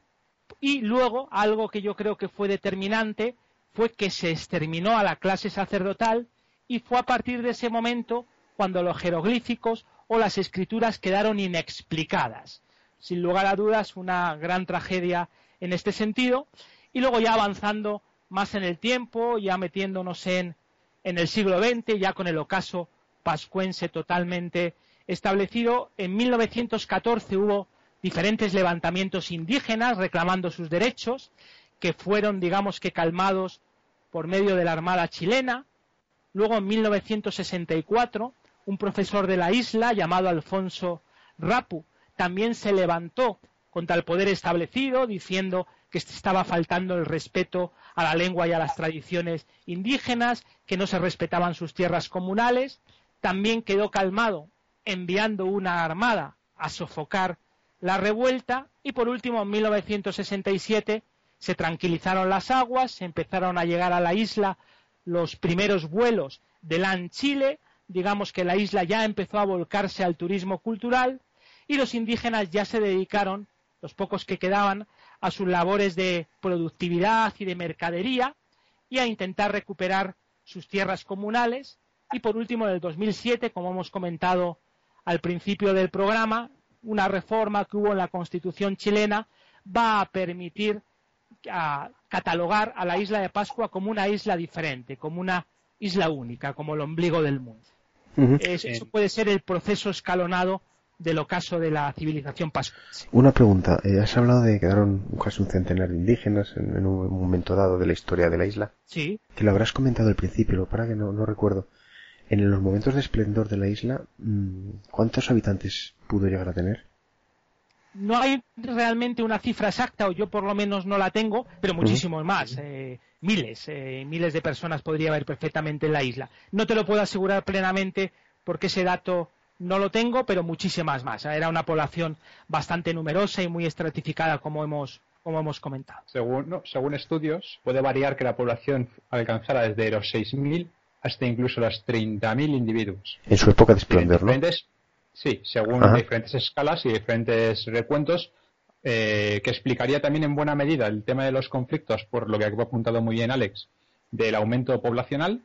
y luego, algo que yo creo que fue determinante, fue que se exterminó a la clase sacerdotal y fue a partir de ese momento cuando los jeroglíficos o las escrituras quedaron inexplicadas. Sin lugar a dudas, una gran tragedia en este sentido. Y luego ya avanzando más en el tiempo, ya metiéndonos en, en el siglo XX, ya con el ocaso pascuense totalmente establecido, en 1914 hubo diferentes levantamientos indígenas reclamando sus derechos, que fueron, digamos que, calmados por medio de la Armada chilena. Luego, en 1964, un profesor de la isla llamado Alfonso Rapu también se levantó contra el poder establecido, diciendo que estaba faltando el respeto a la lengua y a las tradiciones indígenas, que no se respetaban sus tierras comunales. También quedó calmado enviando una armada a sofocar la revuelta y por último en 1967 se tranquilizaron las aguas, empezaron a llegar a la isla los primeros vuelos de LAN Chile, digamos que la isla ya empezó a volcarse al turismo cultural y los indígenas ya se dedicaron, los pocos que quedaban, a sus labores de productividad y de mercadería y a intentar recuperar sus tierras comunales. Y por último en el 2007, como hemos comentado al principio del programa, una reforma que hubo en la Constitución chilena va a permitir catalogar a la isla de Pascua como una isla diferente, como una isla única, como el ombligo del mundo. eso puede ser el proceso escalonado del ocaso de la civilización pascuense. Una pregunta, eh, has hablado de que quedaron casi un centenar de indígenas en, un momento dado de la historia de la isla. Sí. Que lo habrás comentado al principio, para que no, no recuerdo. En los momentos de esplendor de la isla, mm, ¿cuántos habitantes pudo llegar a tener? No hay realmente una cifra exacta, o yo por lo menos no la tengo, pero muchísimos más. Eh, miles, eh, miles de personas podría haber perfectamente en la isla. No te lo puedo asegurar plenamente porque ese dato no lo tengo, pero muchísimas más. Era una población bastante numerosa y muy estratificada, como hemos, como hemos comentado. Según, según estudios, puede variar que la población alcanzara desde los 6.000 hasta incluso los 30.000 individuos. En su época de esplendor, ¿no? Sí, según diferentes escalas y diferentes recuentos, eh, que explicaría también en buena medida el tema de los conflictos, por lo que ha apuntado muy bien Alex, del aumento poblacional,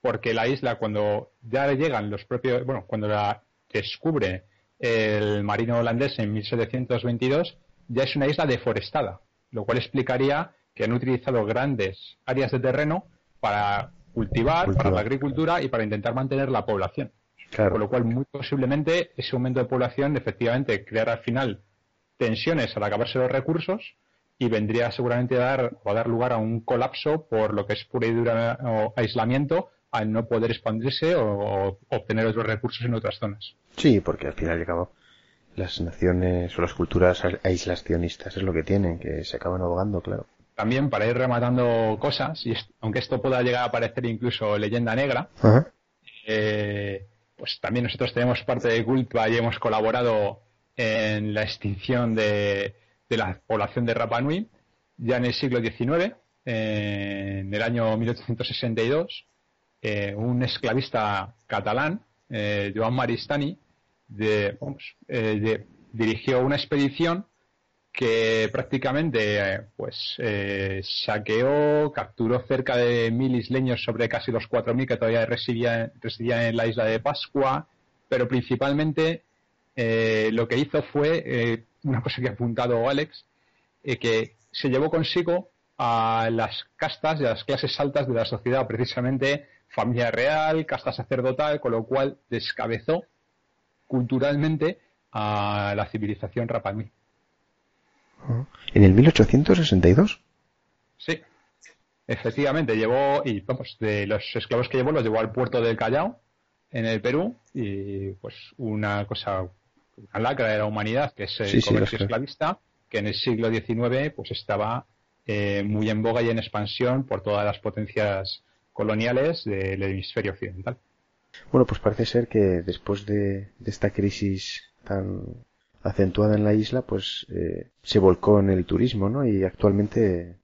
porque la isla cuando ya llegan los propios, bueno, cuando la descubre el marino holandés en 1722, ya es una isla deforestada, lo cual explicaría que han utilizado grandes áreas de terreno para cultivar, para la agricultura y para intentar mantener la población. Con lo cual, muy posiblemente, ese aumento de población efectivamente creará al final tensiones al acabarse los recursos y vendría seguramente a dar, a dar lugar a un colapso por lo que es pura y dura aislamiento al no poder expandirse o, obtener otros recursos en otras zonas. Sí, porque al final y al cabo las naciones o las culturas aislacionistas es lo que tienen, que se acaban ahogando, claro. También para ir rematando cosas, y aunque esto pueda llegar a parecer incluso leyenda negra, eh, pues también nosotros tenemos parte de Culpa y hemos colaborado en la extinción de, la población de Rapa Nui ya en el siglo XIX, en el año 1862 eh, un esclavista catalán, eh, Joan Maristani, eh, dirigió una expedición que prácticamente pues saqueó, capturó cerca de mil isleños sobre casi los cuatro mil que todavía residían, residían, en la isla de Pascua, pero principalmente lo que hizo fue una cosa que ha apuntado Alex, que se llevó consigo a las castas y a las clases altas de la sociedad, precisamente familia real, casta sacerdotal, con lo cual descabezó culturalmente a la civilización Rapalmí. ¿En el 1862? Sí, efectivamente, llevó, y vamos, de los esclavos que llevó los llevó al puerto del Callao, en el Perú, y pues una cosa, una lacra de la humanidad, que es el comercio esclavista, que en el siglo XIX pues estaba eh, muy en boga y en expansión por todas las potencias coloniales del hemisferio occidental. Bueno, pues parece ser que después de, esta crisis tan acentuada en la isla, pues eh, se volcó en el turismo, ¿no? Y actualmente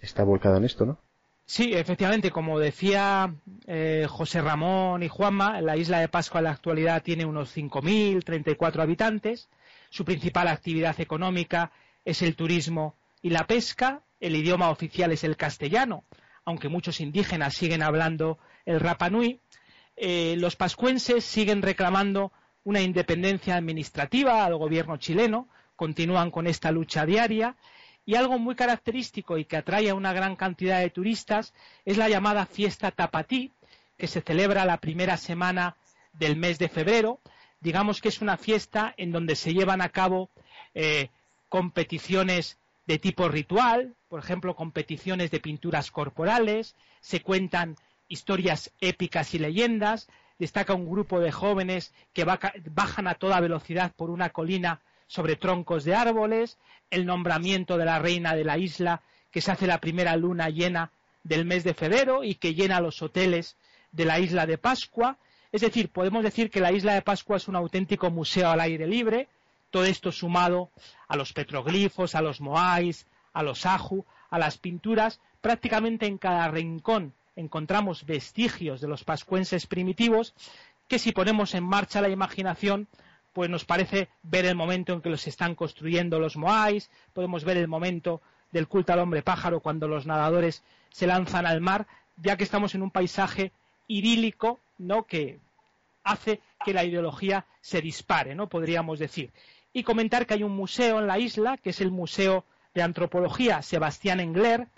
está volcado en esto, ¿no? Sí, efectivamente, como decía eh, José Ramón y Juanma, la isla de Pascua en la actualidad tiene unos 5.034 habitantes. Su principal actividad económica es el turismo y la pesca. El idioma oficial es el castellano, aunque muchos indígenas siguen hablando el Rapanui, eh, los pascuenses siguen reclamando una independencia administrativa al gobierno chileno, continúan con esta lucha diaria y algo muy característico y que atrae a una gran cantidad de turistas es la llamada fiesta tapatí, que se celebra la primera semana del mes de febrero. Digamos que es una fiesta en donde se llevan a cabo eh, competiciones de tipo ritual, por ejemplo, competiciones de pinturas corporales, se cuentan historias épicas y leyendas, destaca un grupo de jóvenes que bajan a toda velocidad por una colina sobre troncos de árboles, el nombramiento de la reina de la isla, que se hace la primera luna llena del mes de febrero y que llena los hoteles de la isla de Pascua. Es decir, podemos decir que la isla de Pascua es un auténtico museo al aire libre, todo esto sumado a los petroglifos, a los moais, a los aju, a las pinturas, prácticamente en cada rincón encontramos vestigios de los pascuenses primitivos que si ponemos en marcha la imaginación, pues nos parece ver el momento en que los están construyendo los moais, podemos ver el momento del culto al hombre pájaro cuando los nadadores se lanzan al mar, ya que estamos en un paisaje idílico, ¿no? que hace que la ideología se dispare, ¿no? podríamos decir y comentar que hay un museo en la isla, que es el Museo de Antropología Sebastián Engler,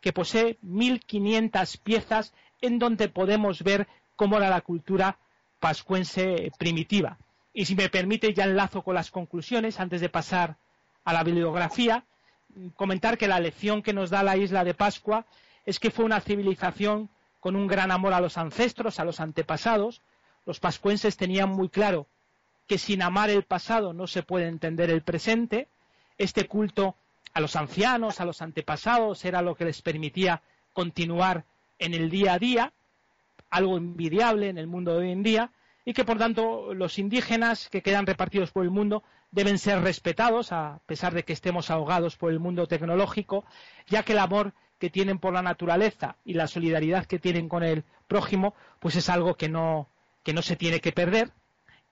que posee 1.500 piezas en donde podemos ver cómo era la cultura pascuense primitiva. Y si me permite, ya enlazo con las conclusiones antes de pasar a la bibliografía. Comentar que la lección que nos da la isla de Pascua es que fue una civilización con un gran amor a los ancestros, a los antepasados. Los pascuenses tenían muy claro que sin amar el pasado no se puede entender el presente. Este culto a los ancianos, a los antepasados, era lo que les permitía continuar en el día a día, algo envidiable en el mundo de hoy en día, y que por tanto los indígenas que quedan repartidos por el mundo deben ser respetados, a pesar de que estemos ahogados por el mundo tecnológico, ya que el amor que tienen por la naturaleza y la solidaridad que tienen con el prójimo, pues es algo que no, que no se tiene que perder.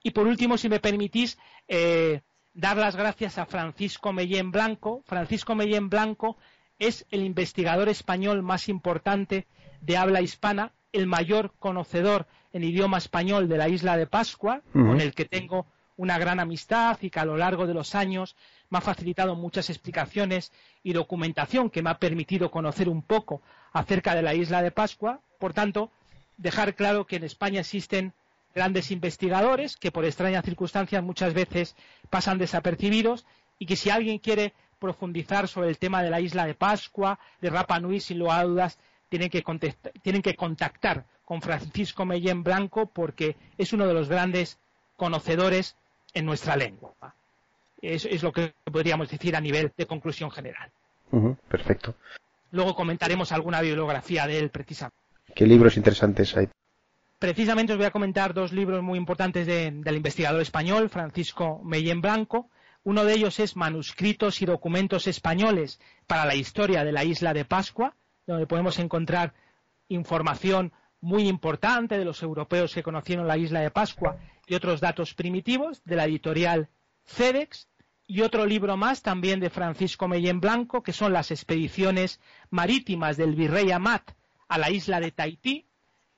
Y por último, si me permitís, eh, dar las gracias a Francisco Mellén Blanco. Francisco Mellén Blanco es el investigador español más importante de habla hispana, el mayor conocedor en idioma español de la isla de Pascua, con el que tengo una gran amistad y que a lo largo de los años me ha facilitado muchas explicaciones y documentación que me ha permitido conocer un poco acerca de la isla de Pascua. Por tanto, dejar claro que en España existen grandes investigadores que por extrañas circunstancias muchas veces pasan desapercibidos y que si alguien quiere profundizar sobre el tema de la isla de Pascua, de Rapa Nui, sin lugar a dudas, tienen que, tienen que contactar con Francisco Mellén Blanco porque es uno de los grandes conocedores en nuestra lengua. Es, lo que podríamos decir a nivel de conclusión general. perfecto. Luego comentaremos alguna bibliografía de él precisamente. ¿Qué libros interesantes hay? Precisamente os voy a comentar dos libros muy importantes del investigador español, Francisco Mellén Blanco. Uno de ellos es Manuscritos y documentos españoles para la historia de la isla de Pascua, donde podemos encontrar información muy importante de los europeos que conocieron la isla de Pascua y otros datos primitivos de la editorial CEDEX y otro libro más también de Francisco Mellén Blanco, que son las expediciones marítimas del virrey Amat a la isla de Tahití,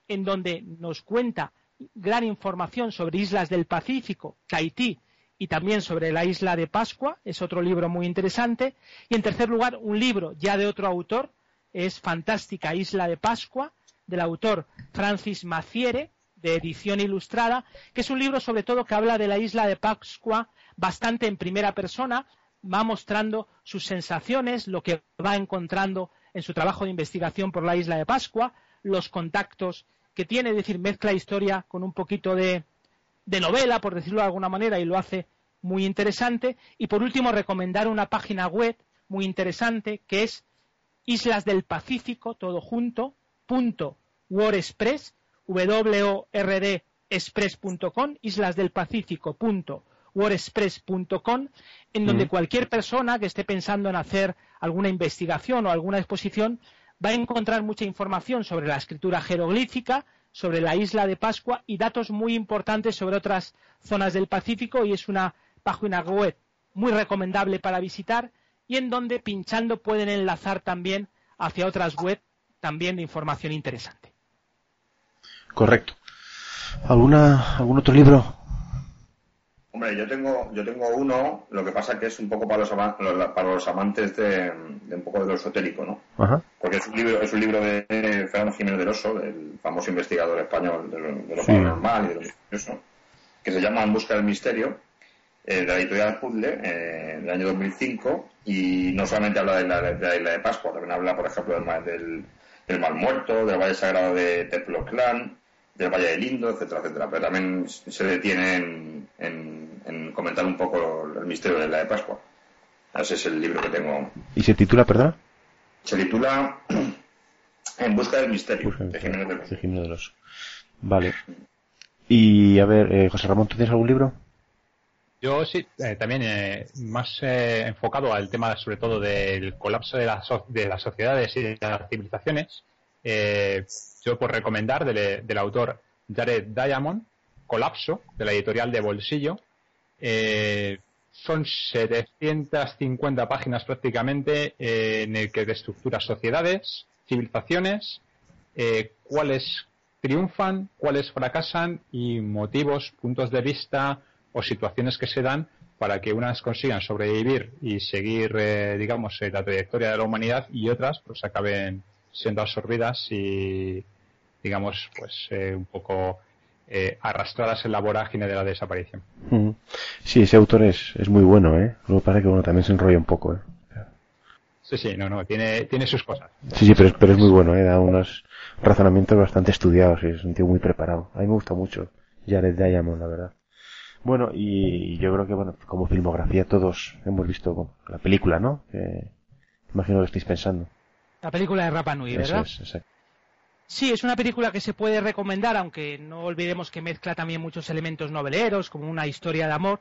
en donde nos cuenta gran información sobre islas del Pacífico, Tahití y también sobre la isla de Pascua, es otro libro muy interesante. Y en tercer lugar, un libro ya de otro autor, es Fantástica Isla de Pascua, del autor Francis Maciere, de edición ilustrada, que es un libro sobre todo que habla de la isla de Pascua bastante en primera persona, va mostrando sus sensaciones, lo que va encontrando en su trabajo de investigación por la isla de Pascua, los contactos que tiene, es decir, mezcla historia con un poquito de, de novela, por decirlo de alguna manera, y lo hace muy interesante. Y por último, recomendar una página web muy interesante que es Islas del Pacífico, todo junto, punto WordPress, w express.com, islasdelpacífico.wordpress.com, en donde cualquier persona que esté pensando en hacer alguna investigación o alguna exposición va a encontrar mucha información sobre la escritura jeroglífica, sobre la isla de Pascua y datos muy importantes sobre otras zonas del Pacífico y es una página web muy recomendable para visitar y en donde pinchando pueden enlazar también hacia otras web también de información interesante. Correcto. ¿Alguna, ¿Algún otro libro? Hombre, yo tengo, yo tengo uno, lo que pasa que es un poco para los, para los amantes de, un poco de lo esotérico, ¿no? Porque es un libro, es un libro de Fernando Jiménez del Oso, del famoso investigador español de lo, de paranormal y de lo misterioso, que se llama En busca del misterio, eh, de la editorial Puzzle, eh, del año 2005, y no solamente habla de la, isla de Pascua, también habla, por ejemplo, del, del, del Mal Muerto, del Valle Sagrado de Teploclán, del Valle del Indo, etcétera, etcétera. Pero también se detiene en, comentar un poco el misterio de la de Pascua. Ese es el libro que tengo. ¿Y se titula, perdón? Se titula En busca del misterio, de Jiménez de los. Vale. Y a ver, eh, José Ramón, ¿tú tienes algún libro? Yo sí, eh, también eh, más enfocado al tema sobre todo del colapso de, de las sociedades y de las civilizaciones. Eh, yo por recomendar del, autor Jared Diamond, Colapso, de la editorial de Bolsillo. Eh, son 750 páginas prácticamente eh, en el que estructura sociedades, civilizaciones, eh, cuáles triunfan, cuáles fracasan y motivos, puntos de vista o situaciones que se dan para que unas consigan sobrevivir y seguir, digamos, la trayectoria de la humanidad y otras pues acaben siendo absorbidas y digamos pues eh, un poco eh, arrastradas en la vorágine de la desaparición. Sí, ese autor es, es muy bueno, ¿eh? Luego parece que bueno, también se enrolla un poco, ¿eh? Sí, sí, no, no, tiene, tiene sus cosas. Sí, sí, pero, pero es muy bueno, ¿eh? Da unos razonamientos bastante estudiados y es un tío muy preparado. A mí me gusta mucho Jared Diamond, la verdad. Bueno, y yo creo que, bueno, como filmografía todos hemos visto la película, ¿no? imagino que estáis pensando. La película de Rapa Nui, ¿verdad? Sí, es una película que se puede recomendar, aunque no olvidemos que mezcla también muchos elementos noveleros, como una historia de amor.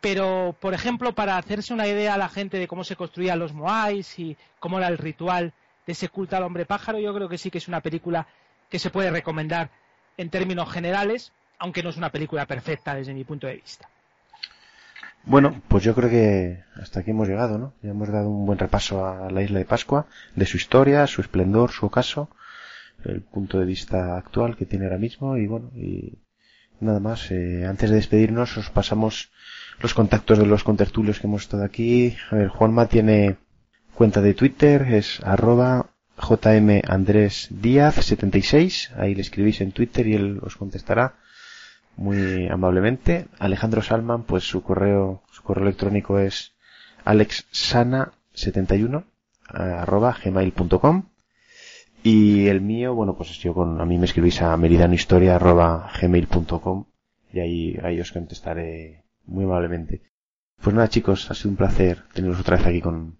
Pero, por ejemplo, para hacerse una idea a la gente de cómo se construían los Moais y cómo era el ritual de ese culto al hombre pájaro, yo creo que sí que es una película que se puede recomendar en términos generales, aunque no es una película perfecta desde mi punto de vista. Bueno, pues yo creo que hasta aquí hemos llegado, ¿no? Ya hemos dado un buen repaso a la isla de Pascua, de su historia, su esplendor, su ocaso, el punto de vista actual que tiene ahora mismo y bueno, y nada más. Eh, antes de despedirnos os pasamos los contactos de los contertulios que hemos estado aquí. A ver, Juanma tiene cuenta de Twitter, es arroba jmandresdiaz76, ahí le escribís en Twitter y él os contestará muy amablemente. Alejandro Salman, pues su correo, su correo electrónico es alexsana71 arroba gmail.com y el mío, bueno, pues yo con, a mí me escribís a meridanohistoria arroba gmail.com y ahí, ahí os contestaré muy amablemente. Pues nada chicos, ha sido un placer teneros otra vez aquí con,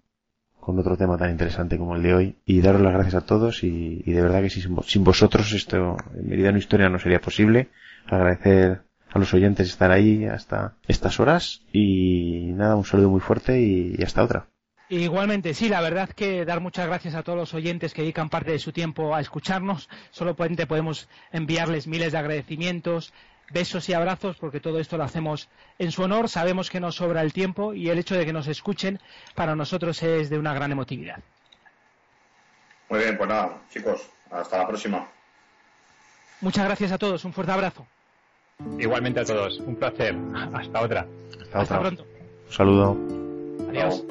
con otro tema tan interesante como el de hoy y daros las gracias a todos y, y de verdad que si, sin vosotros esto, Meridano Historia no sería posible agradecer a los oyentes estar ahí hasta estas horas y nada, un saludo muy fuerte y, hasta otra. Igualmente, sí, la verdad que dar muchas gracias a todos los oyentes que dedican parte de su tiempo a escucharnos. Solo podemos enviarles miles de agradecimientos, besos y abrazos, porque todo esto lo hacemos en su honor. Sabemos que nos sobra el tiempo y el hecho de que nos escuchen para nosotros es de una gran emotividad. Muy bien, pues nada, chicos, hasta la próxima. Muchas gracias a todos, un fuerte abrazo. Igualmente a todos, un placer. Hasta otra. Hasta, pronto. Un saludo. Adiós.